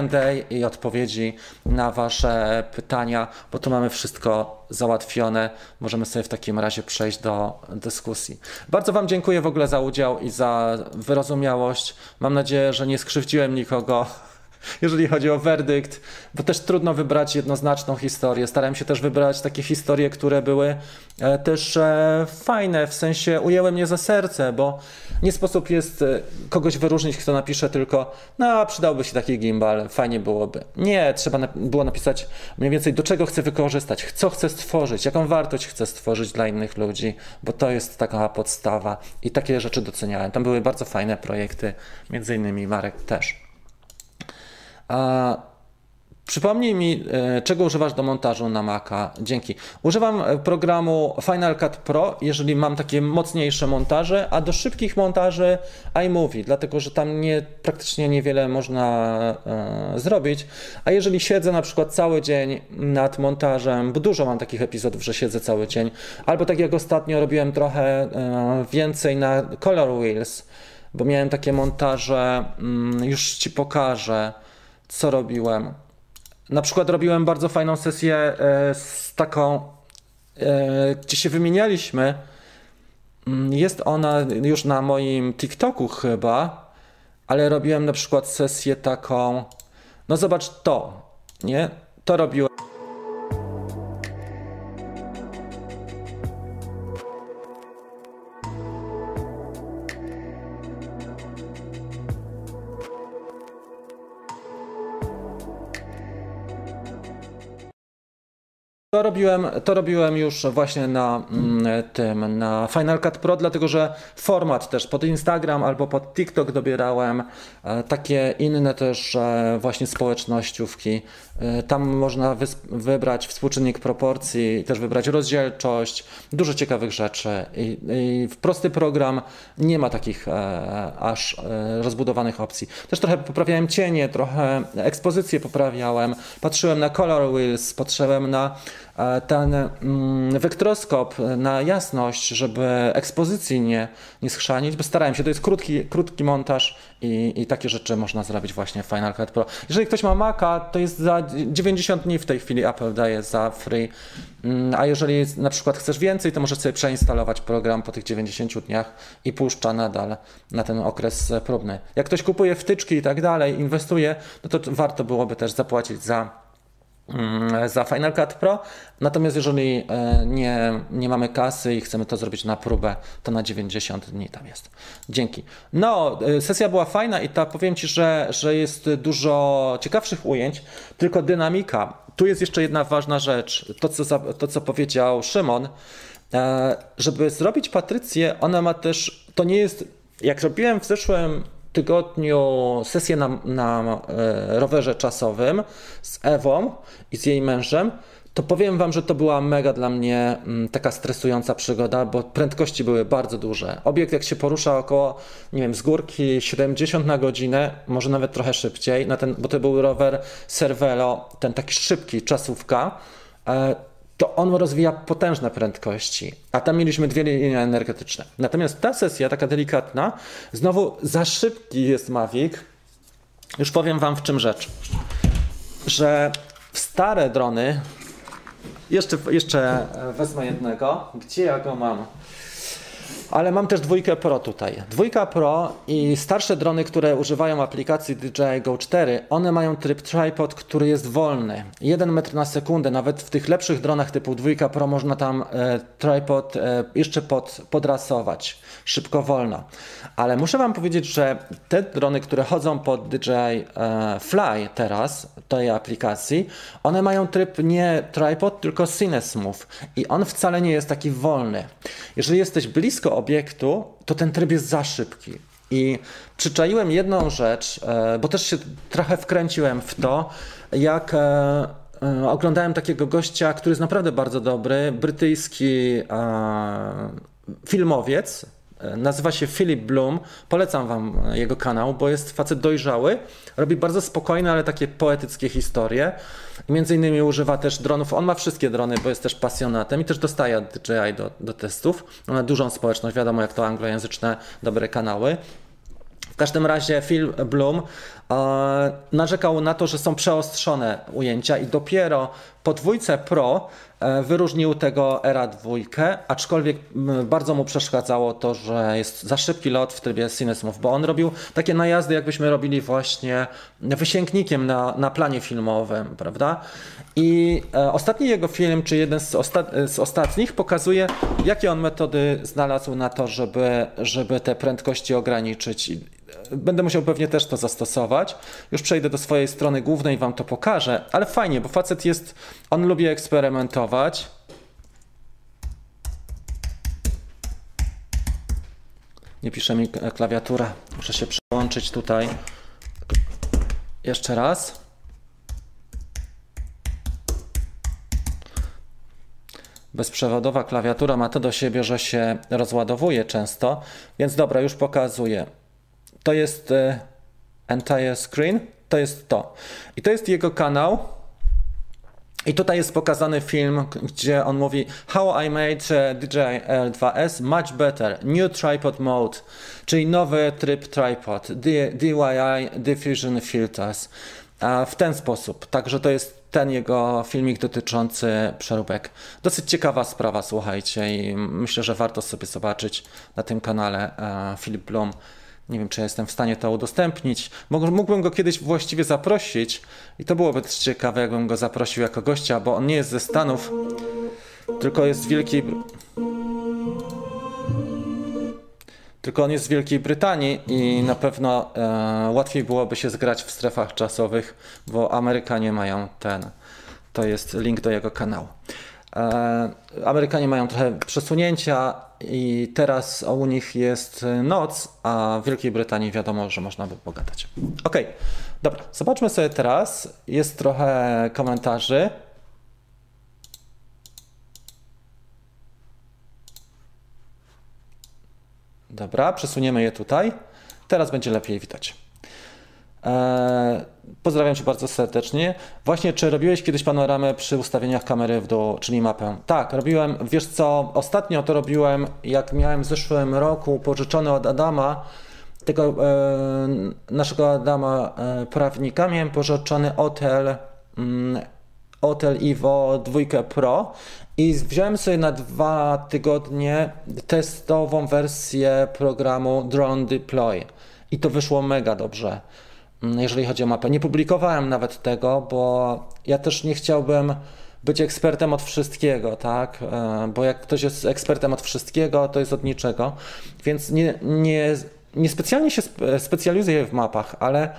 i odpowiedzi na Wasze pytania, bo tu mamy wszystko załatwione. Możemy sobie w takim razie przejść do dyskusji. Bardzo Wam dziękuję w ogóle za udział i za wyrozumiałość. Mam nadzieję, że nie skrzywdziłem nikogo jeżeli chodzi o werdykt, bo też trudno wybrać jednoznaczną historię. Starałem się też wybrać takie historie, które były e, też e, fajne, w sensie ujęły mnie za serce, bo nie sposób jest e, kogoś wyróżnić, kto napisze tylko, no przydałby się taki gimbal, fajnie byłoby. Nie, trzeba było napisać mniej więcej do czego chcę wykorzystać, co chcę stworzyć, jaką wartość chcę stworzyć dla innych ludzi, bo to jest taka podstawa i takie rzeczy doceniałem. Tam były bardzo fajne projekty, między innymi Marek też. A Przypomnij mi, e, czego używasz do montażu na Maca. Dzięki. Używam e, programu Final Cut Pro, jeżeli mam takie mocniejsze montaże, a do szybkich montaży iMovie, dlatego że tam nie, praktycznie niewiele można e, zrobić. A jeżeli siedzę na przykład cały dzień nad montażem, bo dużo mam takich epizodów, że siedzę cały dzień, albo tak jak ostatnio robiłem trochę e, więcej na Color Wheels, bo miałem takie montaże, mm, już Ci pokażę co robiłem. Na przykład robiłem bardzo fajną sesję e, z taką, e, gdzie się wymienialiśmy. Mm, jest ona już na moim TikToku chyba, ale robiłem na przykład sesję taką. No zobacz to, nie? To robiłem. To robiłem, to robiłem już właśnie na mm, tym, na Final Cut Pro, dlatego że format też pod Instagram albo pod TikTok dobierałem, e, takie inne też e, właśnie społecznościówki. E, tam można wybrać współczynnik proporcji, też wybrać rozdzielczość, dużo ciekawych rzeczy. I, i w prosty program nie ma takich aż rozbudowanych opcji. Też trochę poprawiałem cienie, trochę ekspozycję poprawiałem, patrzyłem na color wheels, patrzyłem na ten mm, wektroskop na jasność, żeby ekspozycji nie, nie schrzanić, bo starałem się, to jest krótki, krótki montaż i, i takie rzeczy można zrobić właśnie w Final Cut Pro. Jeżeli ktoś ma Maca, to jest za 90 dni w tej chwili Apple daje za free, mm, a jeżeli na przykład chcesz więcej, to możesz sobie przeinstalować program po tych 90 dniach i puszcza nadal na ten okres próbny. Jak ktoś kupuje wtyczki i tak dalej, inwestuje, no to warto byłoby też zapłacić za za Final Cut Pro. Natomiast jeżeli e, nie, nie mamy kasy i chcemy to zrobić na próbę, to na 90 dni tam jest. Dzięki. No, e, sesja była fajna i ta powiem Ci, że, że jest dużo ciekawszych ujęć, tylko dynamika. Tu jest jeszcze jedna ważna rzecz. To, co, to, co powiedział Szymon, e, żeby zrobić Patrycję, ona ma też, to nie jest, jak robiłem w zeszłym tygodniu sesję na, na e, rowerze czasowym z Ewą i z jej mężem, to powiem Wam, że to była mega dla mnie mm, taka stresująca przygoda, bo prędkości były bardzo duże. Obiekt, jak się porusza około, nie wiem, z górki 70 na godzinę, może nawet trochę szybciej, na ten, bo to był rower Cervelo, ten taki szybki, czasówka, e, to on rozwija potężne prędkości, a tam mieliśmy dwie linie energetyczne. Natomiast ta sesja, taka delikatna, znowu za szybki jest Mavic. Już powiem Wam w czym rzecz. Że stare drony, jeszcze, jeszcze wezmę jednego, gdzie ja go mam? Ale mam też dwójkę Pro tutaj. Dwójka Pro i starsze drony, które używają aplikacji DJI Go 4, one mają tryb tripod, który jest wolny. 1 metr na sekundę, nawet w tych lepszych dronach typu dwójka Pro można tam e, tripod e, jeszcze pod, podrasować. Szybko, wolno. Ale muszę Wam powiedzieć, że te drony, które chodzą pod DJI e, Fly teraz, tej aplikacji, one mają tryb nie tripod, tylko CineSmooth i on wcale nie jest taki wolny. Jeżeli jesteś blisko obiektu, to ten tryb jest za szybki. I przyczaiłem jedną rzecz, e, bo też się trochę wkręciłem w to, jak e, e, oglądałem takiego gościa, który jest naprawdę bardzo dobry, brytyjski filmowiec, Nazywa się Philip Bloom. Polecam Wam jego kanał, bo jest facet dojrzały. Robi bardzo spokojne, ale takie poetyckie historie. Między innymi używa też dronów. On ma wszystkie drony, bo jest też pasjonatem i też dostaje DJI do, do testów. Ma dużą społeczność, wiadomo jak to anglojęzyczne, dobre kanały. W każdym razie Phil Bloom e, narzekał na to, że są przeostrzone ujęcia i dopiero po dwójce Pro e, wyróżnił tego Era dwójkę, aczkolwiek bardzo mu przeszkadzało to, że jest za szybki lot w trybie CineSmooth, bo on robił takie najazdy, jakbyśmy robili właśnie wysięgnikiem na, na planie filmowym, prawda? I e, ostatni jego film, czy jeden z, osta z ostatnich, pokazuje, jakie on metody znalazł na to, żeby, żeby te prędkości ograniczyć. Będę musiał pewnie też to zastosować. Już przejdę do swojej strony głównej i wam to pokażę, ale fajnie, bo facet jest, on lubi eksperymentować. Nie pisze mi klawiatura, muszę się przełączyć tutaj. Jeszcze raz. Bezprzewodowa klawiatura ma to do siebie, że się rozładowuje często, więc dobra, już pokazuję to jest e, entire screen, to jest to. I to jest jego kanał. I tutaj jest pokazany film, gdzie on mówi How I made e, DJI L2S much better, new tripod mode, czyli nowy tryb tripod, DIY diffusion filters. W ten sposób. Także to jest ten jego filmik dotyczący przeróbek. Dosyć ciekawa sprawa, słuchajcie, i myślę, że warto sobie zobaczyć na tym kanale Philip Bloom. Nie wiem, czy jestem w stanie to udostępnić. Mógłbym go kiedyś właściwie zaprosić i to byłoby też ciekawe, jakbym go zaprosił jako gościa, bo on nie jest ze Stanów, tylko jest z Wielkiej... Tylko on jest z Wielkiej Brytanii i na pewno e, łatwiej byłoby się zgrać w strefach czasowych, bo Amerykanie mają ten. To jest link do jego kanału. E, Amerykanie mają trochę przesunięcia i teraz u nich jest noc, a w Wielkiej Brytanii wiadomo, że można by pogadać. Ok, dobra, zobaczmy sobie teraz. Jest trochę komentarzy. Dobra, przesuniemy je tutaj. Teraz będzie lepiej widać. E, pozdrawiam Cię bardzo serdecznie. Właśnie, czy robiłeś kiedyś panoramę przy ustawieniach kamery w dół, czyli mapę? Tak, robiłem. Wiesz co, ostatnio to robiłem, jak miałem w zeszłym roku pożyczony od Adama, tego e, naszego Adama e, prawnika, miałem pożyczony hotel. Mm, Hotel Evo 2 Pro i wziąłem sobie na dwa tygodnie testową wersję programu Drone Deploy i to wyszło mega dobrze, jeżeli chodzi o mapę. Nie publikowałem nawet tego, bo ja też nie chciałbym być ekspertem od wszystkiego, tak? E, bo jak ktoś jest ekspertem od wszystkiego, to jest od niczego. Więc nie, nie, nie specjalnie się specjalizuję w mapach, ale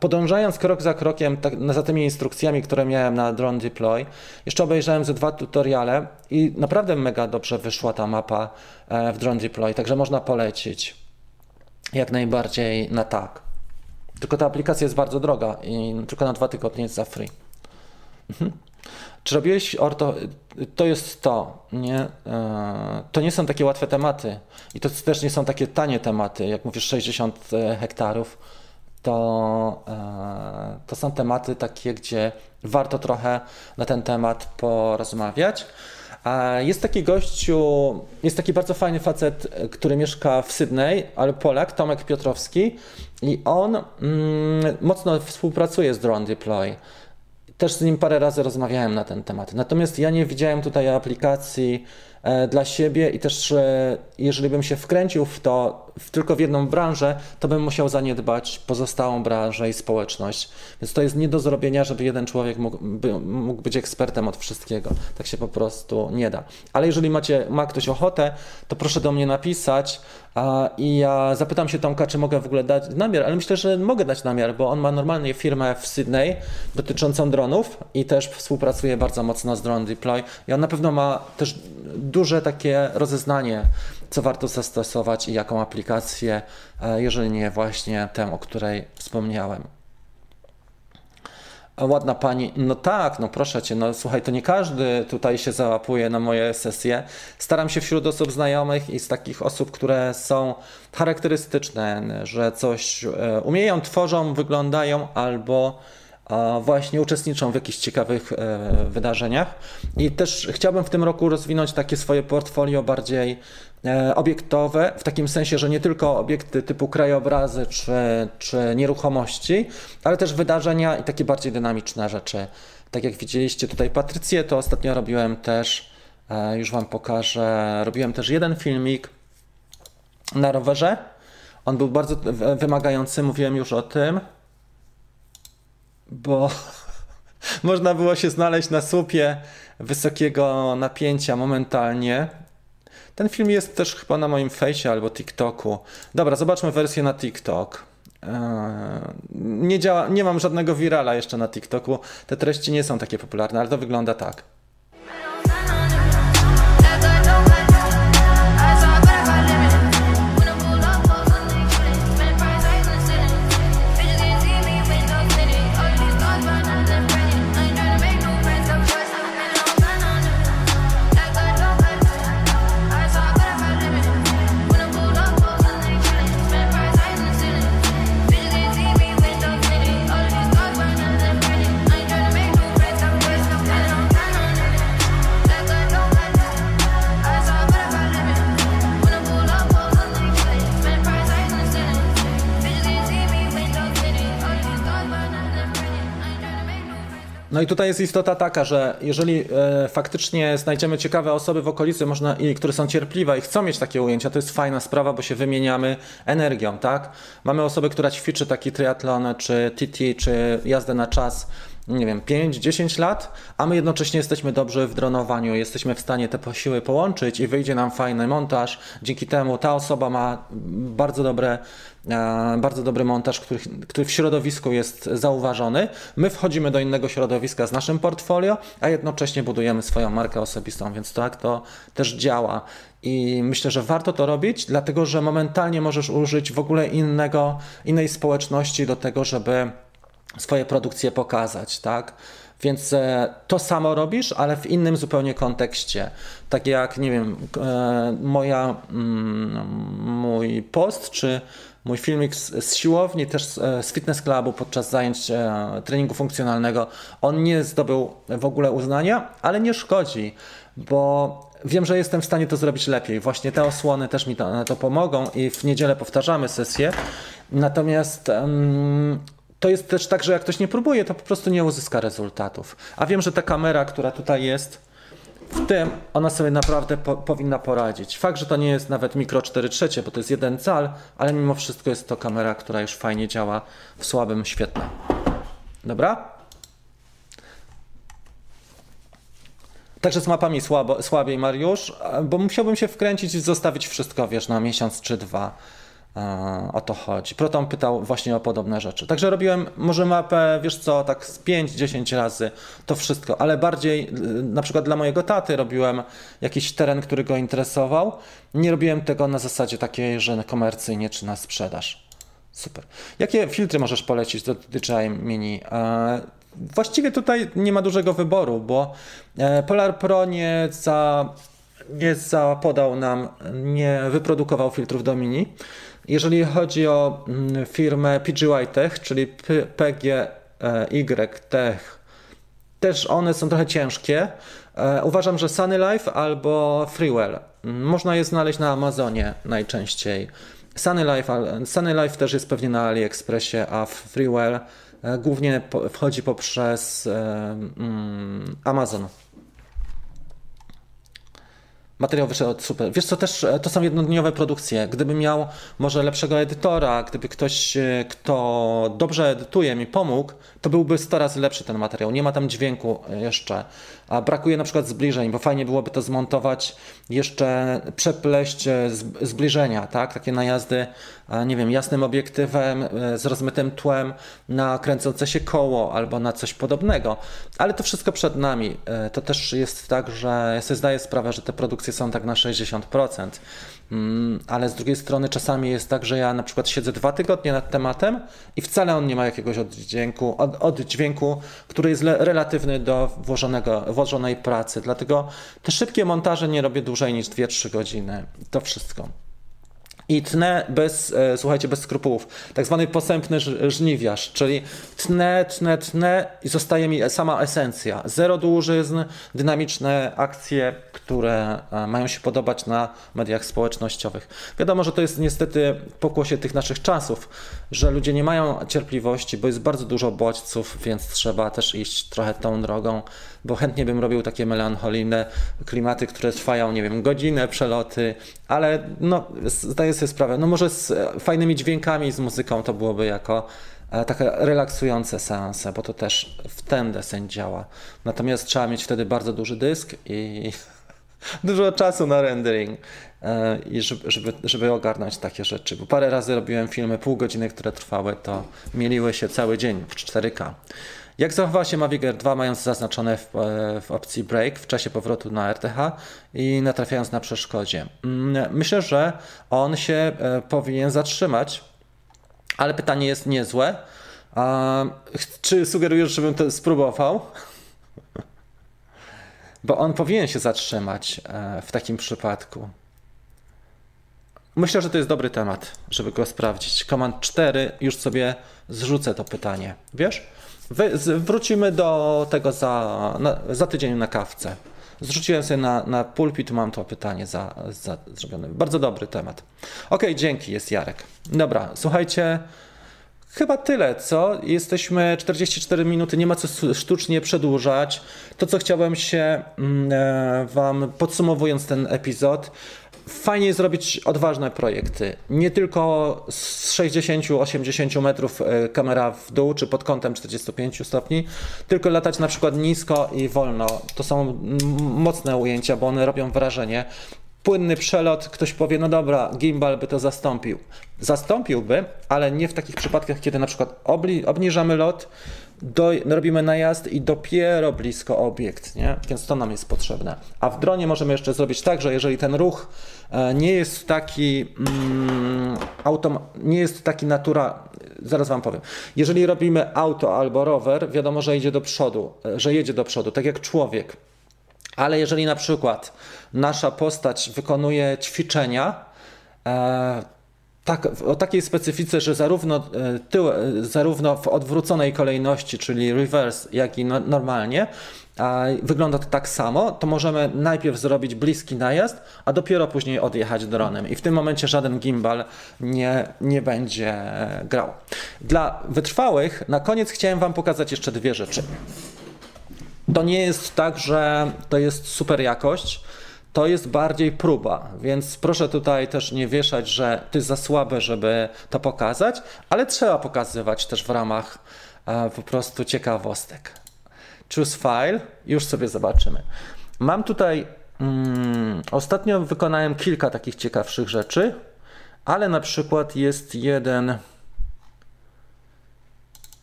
podążając krok za krokiem tak, za tymi instrukcjami, które miałem na Drone Deploy, jeszcze obejrzałem ze dwa tutoriale i naprawdę mega dobrze wyszła ta mapa e, w Drone Deploy, także można polecić jak najbardziej na tak. Tylko ta aplikacja jest bardzo droga i tylko na dwa tygodnie jest za free. Mhm. Czy robiłeś orto? To jest to, nie? E, to nie są takie łatwe tematy i to też nie są takie tanie tematy, jak mówisz 60 e, hektarów to, e, to są tematy takie, gdzie warto trochę na ten temat porozmawiać. Jest taki gościu, jest taki bardzo fajny facet, który mieszka w Sydney, ale Polak, Tomek Piotrowski i on mm, mocno współpracuje z Drone Deploy. Też z nim parę razy rozmawiałem na ten temat. Natomiast ja nie widziałem tutaj aplikacji E, dla siebie i też jeżeli bym się wkręcił w to w tylko w jedną branżę, to bym musiał zaniedbać pozostałą branżę i społeczność. Więc to jest nie do zrobienia, żeby jeden człowiek mógł, by, mógł być ekspertem od wszystkiego. Tak się po prostu nie da. Ale jeżeli macie, ma ktoś ochotę, to proszę do mnie napisać i ja zapytam się Tomka, czy mogę w ogóle dać namiar, ale myślę, że mogę dać namiar, bo on ma normalnie firmę w Sydney dotyczącą dronów i też współpracuje bardzo mocno z Drone Deploy i on na pewno ma też duże takie rozeznanie, co warto zastosować i jaką aplikację, e, jeżeli nie właśnie tę, o której wspomniałem. Ładna pani, no tak, no proszę cię, no słuchaj, to nie każdy tutaj się załapuje na moje sesje. Staram się wśród osób znajomych i z takich osób, które są charakterystyczne, że coś e, umieją, tworzą, wyglądają albo właśnie uczestniczą w jakichś ciekawych e, wydarzeniach. I też chciałbym w tym roku rozwinąć takie swoje portfolio bardziej e, obiektowe, w takim sensie, że nie tylko obiekty typu krajobrazy czy, czy nieruchomości, ale też wydarzenia i takie bardziej dynamiczne rzeczy. Tak jak widzieliście tutaj Patrycję, to ostatnio robiłem też, e, już Wam pokażę, robiłem też jeden filmik na rowerze. On był bardzo wymagający, mówiłem już o tym bo można było się znaleźć na słupie wysokiego napięcia momentalnie. Ten film jest też chyba na moim fejsie albo TikToku. Dobra, zobaczmy wersję na TikTok. Eee, nie, działa, nie mam żadnego virala jeszcze na TikToku. Te treści nie są takie popularne, ale to wygląda tak. No i tutaj jest istota taka, że jeżeli e, faktycznie znajdziemy ciekawe osoby w okolicy, można, i, które są cierpliwe i chcą mieć takie ujęcia, to jest fajna sprawa, bo się wymieniamy energią, tak? Mamy osobę, która ćwiczy taki triatlon, czy TT, czy jazdę na czas, nie wiem, 5-10 lat, a my jednocześnie jesteśmy dobrzy w dronowaniu, jesteśmy w stanie te posiły połączyć i wyjdzie nam fajny montaż. Dzięki temu ta osoba ma bardzo dobre E, bardzo dobry montaż, który, który w środowisku jest zauważony. My wchodzimy do innego środowiska z naszym portfolio, a jednocześnie budujemy swoją markę osobistą, więc tak to też działa. I myślę, że warto to robić, dlatego że momentalnie możesz użyć w ogóle innego, innej społeczności do tego, żeby swoje produkcje pokazać, tak? Więc e, to samo robisz, ale w innym zupełnie kontekście. Tak jak, nie wiem, e, moja, mm, mój post, czy mój filmik z, z siłowni, też z, z fitness clubu podczas zajęć e, treningu funkcjonalnego, on nie zdobył w ogóle uznania, ale nie szkodzi, bo wiem, że jestem w stanie to zrobić lepiej. Właśnie te osłony też mi to, to pomogą i w niedzielę powtarzamy sesję. Natomiast um, to jest też tak, że jak ktoś nie próbuje, to po prostu nie uzyska rezultatów. A wiem, że ta kamera, która tutaj jest, w tym ona sobie naprawdę po, powinna poradzić. Fakt, że to nie jest nawet mikro 4 trzecie, bo to jest jeden cal, ale mimo wszystko jest to kamera, która już fajnie działa w słabym świetle. Dobra? Także z mapami słabo, słabiej, Mariusz, bo musiałbym się wkręcić i zostawić wszystko, wiesz, na miesiąc czy dwa. O to chodzi. Proton pytał właśnie o podobne rzeczy. Także robiłem może mapę, wiesz co, tak z 5-10 razy to wszystko, ale bardziej na przykład dla mojego taty robiłem jakiś teren, który go interesował. Nie robiłem tego na zasadzie takiej, że komercyjnie czy na sprzedaż. Super. Jakie filtry możesz polecić do DJI Mini? Właściwie tutaj nie ma dużego wyboru, bo e, Polar Pro nie za nie zapodał nam, nie wyprodukował filtrów do Mini. Jeżeli chodzi o mm, firmę PGY Tech, czyli PGY Tech, też one są trochę ciężkie. E, uważam, że Sunny Life albo Freewell. Można je znaleźć na Amazonie najczęściej. Sunny Life, Sunny Life też jest pewnie na AliExpressie, a Freewell e, głównie wchodzi poprzez e, mm, Amazon. Materiał wyszedł super. Wiesz co, też e, to są jednodniowe produkcje. Gdyby miał może lepszego edytora, gdyby ktoś, e, kto dobrze edytuje mi pomógł, to byłby 100 razy lepszy ten materiał. Nie ma tam dźwięku e, jeszcze. A brakuje na przykład zbliżeń, bo fajnie byłoby to zmontować, jeszcze przepleść zbliżenia, tak? Takie najazdy, nie wiem, jasnym obiektywem, z rozmytym tłem na kręcące się koło albo na coś podobnego. Ale to wszystko przed nami. To też jest tak, że ja sobie zdaję sprawę, że te produkcje są tak na 60%. Mm, ale z drugiej strony czasami jest tak, że ja na przykład siedzę dwa tygodnie nad tematem i wcale on nie ma jakiegoś oddźwięku, od, oddźwięku który jest relatywny do włożonego, włożonej pracy. Dlatego te szybkie montaże nie robię dłużej niż 2-3 godziny. To wszystko. I tnę bez, e, słuchajcie, bez skrupułów. Tak zwany posępny żniwiarz, czyli tnę, tnę, tnę i zostaje mi sama esencja. Zero dłużyzn, dynamiczne akcje, które e, mają się podobać na mediach społecznościowych. Wiadomo, że to jest niestety pokłosie tych naszych czasów, że ludzie nie mają cierpliwości, bo jest bardzo dużo bodźców, więc trzeba też iść trochę tą drogą bo chętnie bym robił takie melancholijne klimaty, które trwają, nie wiem, godzinę, przeloty, ale no, zdaję sobie sprawę, no może z fajnymi dźwiękami, z muzyką to byłoby jako e, takie relaksujące seanse, bo to też w ten deseń działa. Natomiast trzeba mieć wtedy bardzo duży dysk i dużo czasu na rendering e, i żeby, żeby, żeby ogarnąć takie rzeczy. Bo parę razy robiłem filmy pół godziny, które trwały, to mieliły się cały dzień w 4K. Jak zachowa się Mavic Air 2 mając zaznaczone w, e, w, opcji Break w czasie powrotu na RTH i natrafiając na przeszkodzie? Mm, myślę, że on się e, powinien zatrzymać, ale pytanie jest niezłe. Czy sugerujesz, żebym to spróbował? Bo on powinien się zatrzymać e, w takim przypadku. Myślę, że to jest dobry temat, żeby go sprawdzić. Command 4 już sobie zrzucę to pytanie. Wiesz? wrócimy do tego za, na, za tydzień na kawce. Zrzuciłem sobie na, na pulpit, mam to pytanie za, za zrobione. Bardzo dobry temat. Ok, dzięki, jest Jarek. Dobra, słuchajcie, chyba tyle, co? Jesteśmy 44 minuty, nie ma co sztucznie przedłużać. To, co chciałem się mm, e, Wam podsumowując ten epizod, fajnie jest zrobić odważne projekty. Nie tylko z 60-80 metrów e, kamera w dół, czy pod kątem 45 stopni, tylko latać na przykład nisko i wolno. To są mocne ujęcia, bo one robią wrażenie. Płynny przelot, ktoś powie, no dobra, gimbal by to zastąpił. Zastąpiłby, ale nie w takich przypadkach, kiedy na przykład obniżamy lot, do, robimy najazd i dopiero blisko obiekt, nie? więc to nam jest potrzebne. A w dronie możemy jeszcze zrobić tak, że jeżeli ten ruch e, nie jest taki mm, autom, nie jest taki natura, zaraz wam powiem. Jeżeli robimy auto albo rower, wiadomo, że idzie do przodu, e, że jedzie do przodu, tak jak człowiek. Ale jeżeli na przykład nasza postać wykonuje ćwiczenia, e, tak, o takiej specyfice, że zarówno, e, tył, e, zarówno w odwróconej kolejności, czyli reverse, jak i no, normalnie, a wygląda to tak samo, to możemy najpierw zrobić bliski najazd, a dopiero później odjechać dronem. I w tym momencie żaden gimbal nie, nie będzie grał. Dla wytrwałych, na koniec chciałem Wam pokazać jeszcze dwie rzeczy. To nie jest tak, że to jest super jakość to jest bardziej próba, więc proszę tutaj też nie wieszać, że jest za słabe, żeby to pokazać, ale trzeba pokazywać też w ramach e, po prostu ciekawostek. Choose file, już sobie zobaczymy. Mam tutaj, mm, ostatnio wykonałem kilka takich ciekawszych rzeczy, ale na przykład jest jeden,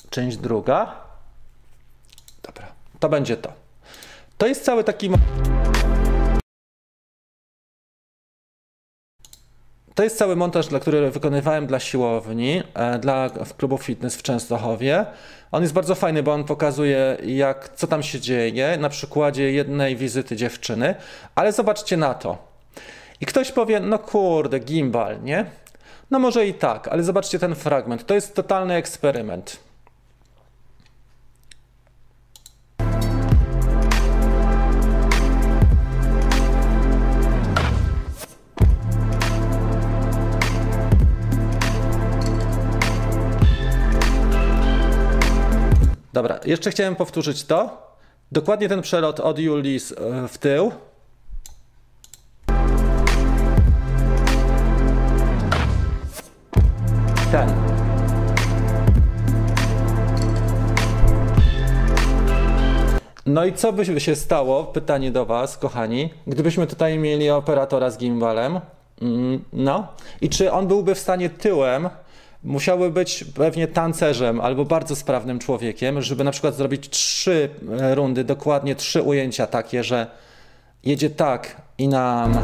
część druga. To będzie to. To jest cały taki. To jest cały montaż, który wykonywałem dla siłowni, e, dla klubu fitness w Częstochowie. On jest bardzo fajny, bo on pokazuje, jak, co tam się dzieje na przykładzie jednej wizyty dziewczyny, ale zobaczcie na to. I ktoś powie, no kurde, gimbal, nie? No może i tak, ale zobaczcie ten fragment. To jest totalny eksperyment. Dobra, jeszcze chciałem powtórzyć to. Dokładnie ten przelot od Julis e, w tył. Ten. No i co by się stało? Pytanie do Was, kochani, gdybyśmy tutaj mieli operatora z gimbalem. Mm, no. I czy on byłby w stanie tyłem musiałby być pewnie tancerzem albo bardzo sprawnym człowiekiem, żeby na przykład zrobić trzy e, rundy, dokładnie trzy ujęcia takie, że jedzie tak i nam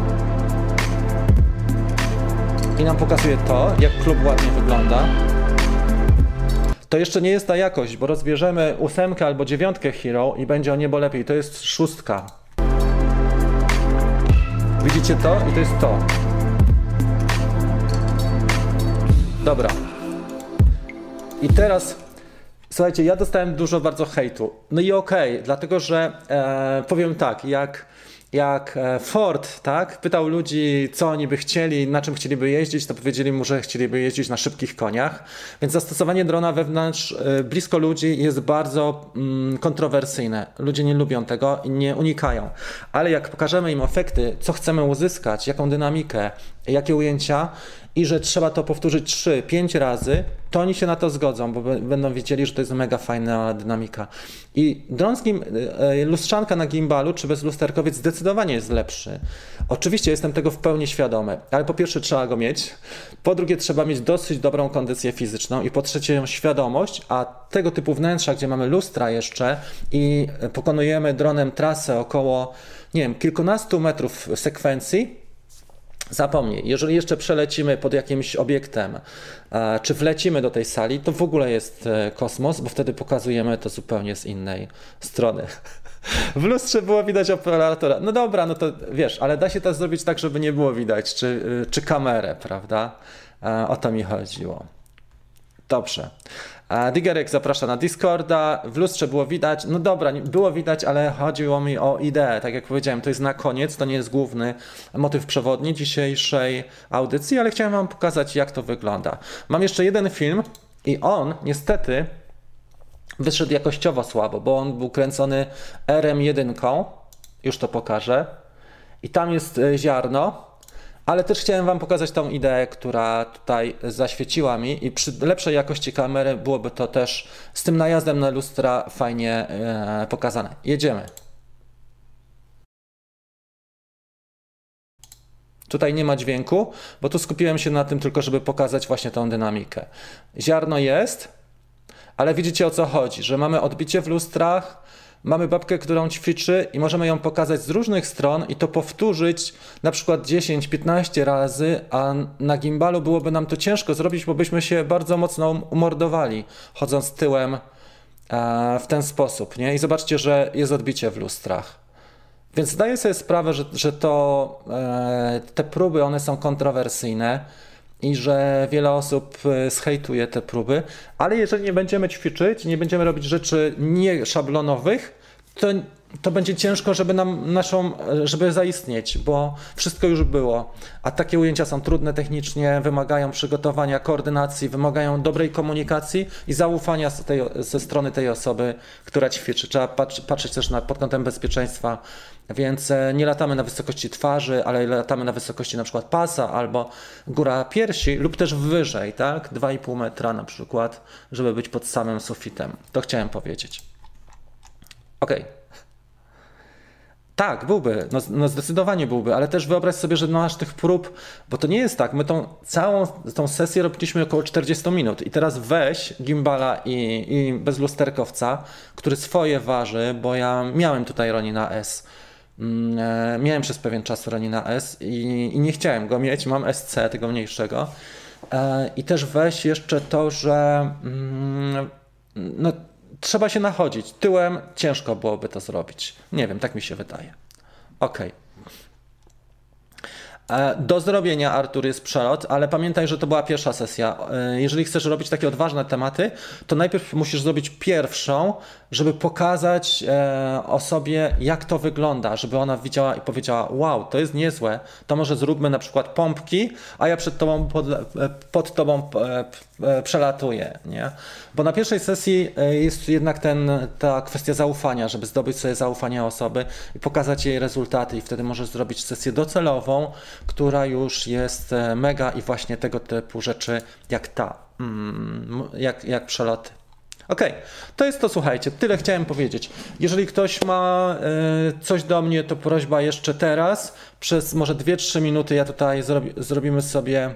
i nam pokazuje to, jak klub ładnie wygląda. To jeszcze nie jest ta jakość, bo rozbierzemy ósemkę albo dziewiątkę Hero i będzie o niebo lepiej. To jest szóstka. Widzicie to? I to jest to. Dobra. I teraz, słuchajcie, ja dostałem dużo bardzo hejtu. No i okej, okay, dlatego że e, powiem tak, jak jak e, Ford tak, pytał ludzi, co oni by chcieli, na czym chcieliby jeździć, to powiedzieli mu, że chcieliby jeździć na szybkich koniach. Więc zastosowanie drona wewnątrz, e, blisko ludzi jest bardzo mm, kontrowersyjne. Ludzie nie lubią tego i nie unikają. Ale jak pokażemy im efekty, co chcemy uzyskać, jaką dynamikę, jakie ujęcia i że trzeba to powtórzyć 3-5 razy, to oni się na to zgodzą, bo będą wiedzieli, że to jest mega fajna dynamika. I dron z gim, e, lustrzanka na gimbalu czy bez lusterkowiec zdecydowanie jest lepszy. Oczywiście jestem tego w pełni świadomy, ale po pierwsze trzeba go mieć, po drugie trzeba mieć dosyć dobrą kondycję fizyczną i po trzecie świadomość, a tego typu wnętrza, gdzie mamy lustra jeszcze i pokonujemy dronem trasę około, nie wiem, kilkunastu metrów sekwencji, Zapomnij, jeżeli jeszcze przelecimy pod jakimś obiektem, czy wlecimy do tej sali, to w ogóle jest e, kosmos, bo wtedy pokazujemy to zupełnie z innej strony. W lustrze było widać operatora. No dobra, no to wiesz, ale da się to zrobić tak, żeby nie było widać, czy, e, czy kamerę, prawda? O to mi chodziło. Dobrze. Digerek zaprasza na Discorda, w lustrze było widać, no dobra, było widać, ale chodziło mi o ideę, tak jak powiedziałem, to jest na koniec, to nie jest główny motyw przewodni dzisiejszej audycji, ale chciałem wam pokazać jak to wygląda. Mam jeszcze jeden film i on niestety wyszedł jakościowo słabo, bo on był kręcony RM1, już to pokażę, i tam jest e, ziarno, ale też chciałem Wam pokazać tą ideę, która tutaj zaświeciła mi i przy lepszej jakości kamery byłoby to też z tym najazdem na lustra fajnie e, pokazane. Jedziemy. Tutaj nie ma dźwięku, bo tu skupiłem się na tym tylko, żeby pokazać właśnie tą dynamikę. Ziarno jest, ale widzicie o co chodzi, że mamy odbicie w lustrach, mamy babkę, którą ćwiczy i możemy ją pokazać z różnych stron i to powtórzyć na przykład 10-15 razy, a na gimbalu byłoby nam to ciężko zrobić, bo byśmy się bardzo mocno umordowali, chodząc tyłem e, w ten sposób. Nie? I zobaczcie, że jest odbicie w lustrach. Więc zdaję sobie sprawę, że, że to, e, te próby one są kontrowersyjne i że wiele osób e, zhejtuje te próby, ale jeżeli nie będziemy ćwiczyć, nie będziemy robić rzeczy nieszablonowych, to to będzie ciężko, żeby nam naszą, żeby zaistnieć, bo wszystko już było. A takie ujęcia są trudne technicznie, wymagają przygotowania, koordynacji, wymagają dobrej komunikacji i zaufania z tej, ze strony tej osoby, która ćwiczy. Trzeba patrzeć, patrzeć też na, pod kątem bezpieczeństwa, więc e, nie latamy na wysokości twarzy, ale latamy na wysokości na przykład pasa albo góra piersi lub też wyżej, tak? 2,5 metra na przykład, żeby być pod samym sufitem. To chciałem powiedzieć. Okej. Okay. Tak, byłby, no, no, zdecydowanie byłby, ale też wyobraź sobie, że no aż tych prób, bo to nie jest tak, my tą całą tą sesję robiliśmy około 40 minut i teraz weź gimbala i, i bezlusterkowca, który swoje waży, bo ja miałem tutaj Roni na S, mm, e, miałem przez pewien czas Roni na S i, i, nie chciałem go mieć, mam SC tego mniejszego e, i też weź jeszcze to, że mm, no trzeba się nachodzić. Tyłem ciężko byłoby to zrobić. Nie wiem, tak mi się wydaje. Okej. Okay. E, do zrobienia, Artur, jest przelot, ale pamiętaj, że to była pierwsza sesja. E, jeżeli chcesz robić takie odważne tematy, to najpierw musisz zrobić pierwszą, żeby pokazać e, osobie, jak to wygląda, żeby ona widziała i powiedziała: Wow, to jest niezłe, to może zróbmy na przykład pompki, a ja przed tobą pod, pod tobą przelatuję. Nie? Bo na pierwszej sesji jest jednak ten, ta kwestia zaufania, żeby zdobyć sobie zaufanie osoby i pokazać jej rezultaty, i wtedy możesz zrobić sesję docelową która już jest e, mega i właśnie tego typu rzeczy jak ta, mm, jak, jak przeloty. OK, to jest to, słuchajcie, tyle chciałem powiedzieć. Jeżeli ktoś ma y, coś do mnie, to prośba jeszcze teraz, przez może 2-3 minuty ja tutaj zrobi, zrobimy sobie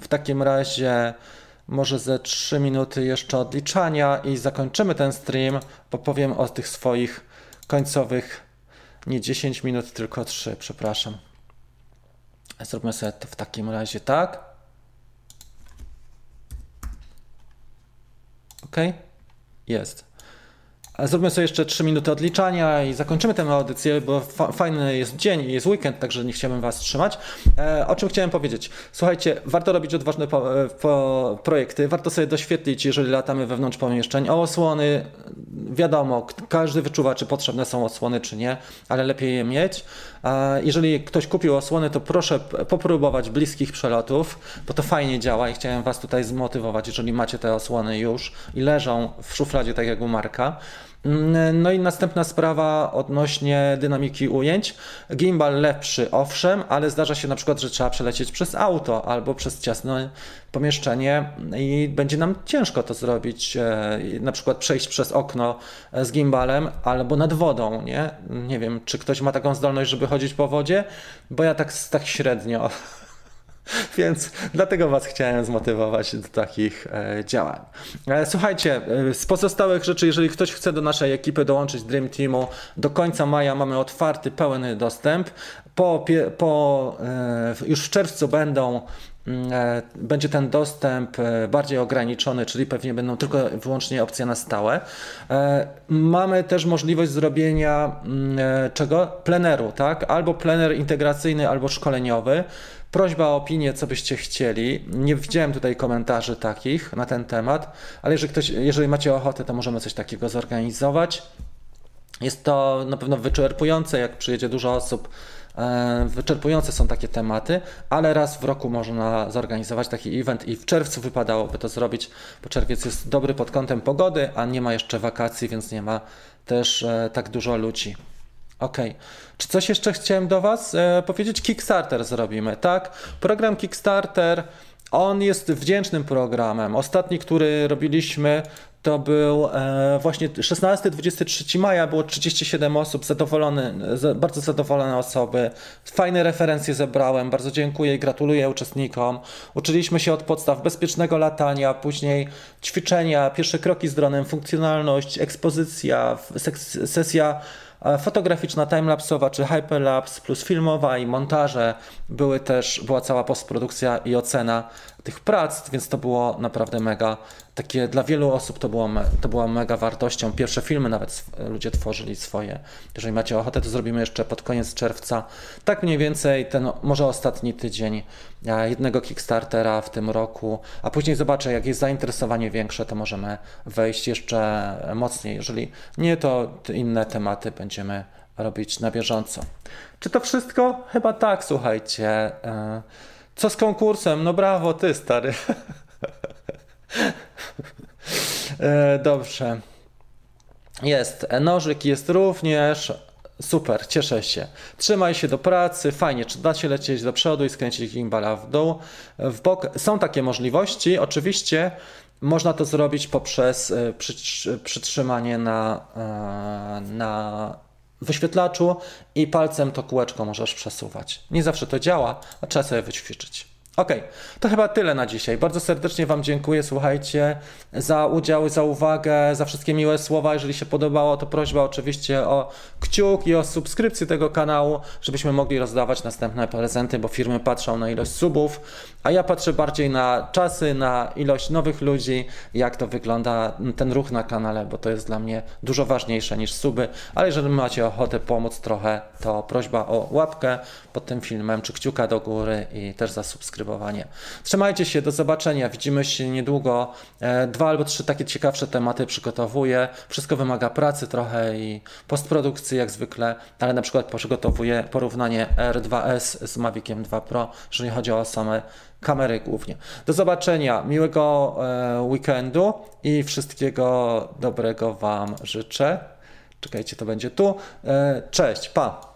w takim razie może ze 3 minuty jeszcze odliczania i zakończymy ten stream, bo powiem o tych swoich końcowych, nie 10 minut, tylko 3, przepraszam. Zróbmy sobie to w takim razie tak. OK? Jest. Zróbmy sobie jeszcze 3 minuty odliczania i zakończymy tę audycję, bo fa fajny jest dzień jest weekend, także nie chciałbym Was trzymać. E, o czym chciałem powiedzieć? Słuchajcie, warto robić odważne po, e, po projekty, warto sobie doświetlić, jeżeli latamy wewnątrz pomieszczeń. O osłony, wiadomo, każdy wyczuwa, czy potrzebne są osłony, czy nie, ale lepiej je mieć. Jeżeli ktoś kupił osłony, to proszę popróbować bliskich przelotów, bo to fajnie działa i chciałem Was tutaj zmotywować, jeżeli macie te osłony już i leżą w szufladzie, tak jak u Marka. Mm, no i następna sprawa odnośnie dynamiki ujęć. Gimbal lepszy, owszem, ale zdarza się na przykład, że trzeba przelecieć przez auto albo przez ciasne pomieszczenie i będzie nam ciężko to zrobić. E, na przykład przejść przez okno e, z gimbalem albo nad wodą, nie? Nie wiem, czy ktoś ma taką zdolność, żeby chodzić po wodzie, bo ja tak, tak średnio. Więc dlatego Was chciałem zmotywować do takich e, działań. E, słuchajcie, e, z pozostałych rzeczy, jeżeli ktoś chce do naszej ekipy dołączyć Dream Teamu, do końca maja mamy otwarty, pełny dostęp. Po, po już w czerwcu będą będzie ten dostęp bardziej ograniczony, czyli pewnie będą tylko wyłącznie opcje na stałe. Mamy też możliwość zrobienia mm, czego? Pleneru, tak? Albo plener integracyjny, albo szkoleniowy. Prośba o opinię, co byście chcieli. Nie widziałem tutaj komentarzy takich na ten temat, ale jeżeli, ktoś, jeżeli macie ochotę, to możemy coś takiego zorganizować. Jest to na pewno wyczerpujące, jak przyjedzie dużo osób. E, wyczerpujące są takie tematy, ale raz w roku można zorganizować taki event i w czerwcu wypadałoby to zrobić, bo czerwiec jest dobry pod kątem pogody, a nie ma jeszcze wakacji, więc nie ma też e, tak dużo ludzi. Okay. Czy coś jeszcze chciałem do Was e, powiedzieć? Kickstarter zrobimy, tak? Program Kickstarter, on jest wdzięcznym programem. Ostatni, który robiliśmy, to był e, właśnie 16-23 maja, było 37 osób, zadowolone, bardzo zadowolone osoby. Fajne referencje zebrałem, bardzo dziękuję i gratuluję uczestnikom. Uczyliśmy się od podstaw bezpiecznego latania, później ćwiczenia, pierwsze kroki z dronem, funkcjonalność, ekspozycja, sesja fotograficzna, timelapsowa czy hyperlapse plus filmowa i montaże były też, była cała postprodukcja i ocena tych prac, więc to było naprawdę mega, takie dla wielu osób to, było, to była mega wartością. Pierwsze filmy nawet ludzie tworzyli swoje. Jeżeli macie ochotę, to zrobimy jeszcze pod koniec czerwca. Tak mniej więcej ten może ostatni tydzień jednego Kickstartera w tym roku, a później zobaczę, jak jest zainteresowanie większe, to możemy wejść jeszcze mocniej. Jeżeli nie, to inne tematy będziemy robić na bieżąco. Czy to wszystko? Chyba tak, słuchajcie. E, co z konkursem? No brawo, ty stary. E, dobrze. Jest. Nożyk jest również. Super, cieszę się. Trzymaj się do pracy, fajnie. Czy da się lecieć do przodu i skręcić gimbala w dół, w bok? Są takie możliwości. Oczywiście można to zrobić poprzez e, przytrzymanie na, na wyświetlaczu i palcem to kółeczko możesz przesuwać. Nie zawsze to działa, a trzeba sobie wyćwiczyć. Ok, to chyba tyle na dzisiaj. Bardzo serdecznie Wam dziękuję, słuchajcie, za udział, za uwagę, za wszystkie miłe słowa. Jeżeli się podobało, to prośba oczywiście o kciuk i o subskrypcję tego kanału, żebyśmy mogli rozdawać następne prezenty, bo firmy patrzą na ilość subów, a ja patrzę bardziej na czasy, na ilość nowych ludzi, jak to wygląda ten ruch na kanale, bo to jest dla mnie dużo ważniejsze niż suby. Ale jeżeli macie ochotę pomóc trochę, to prośba o łapkę pod tym filmem, czy kciuka do góry i też za subskrybowanie. Trzymajcie się, do zobaczenia. Widzimy się niedługo. E, dwa albo trzy takie ciekawsze tematy przygotowuję. Wszystko wymaga pracy trochę i postprodukcji jak zwykle, ale na przykład przygotowuję porównanie R2S z Maviciem 2 Pro, jeżeli chodzi o same kamery głównie. Do zobaczenia, miłego e, weekendu i wszystkiego dobrego Wam życzę. Czekajcie, to będzie tu. E, cześć, pa!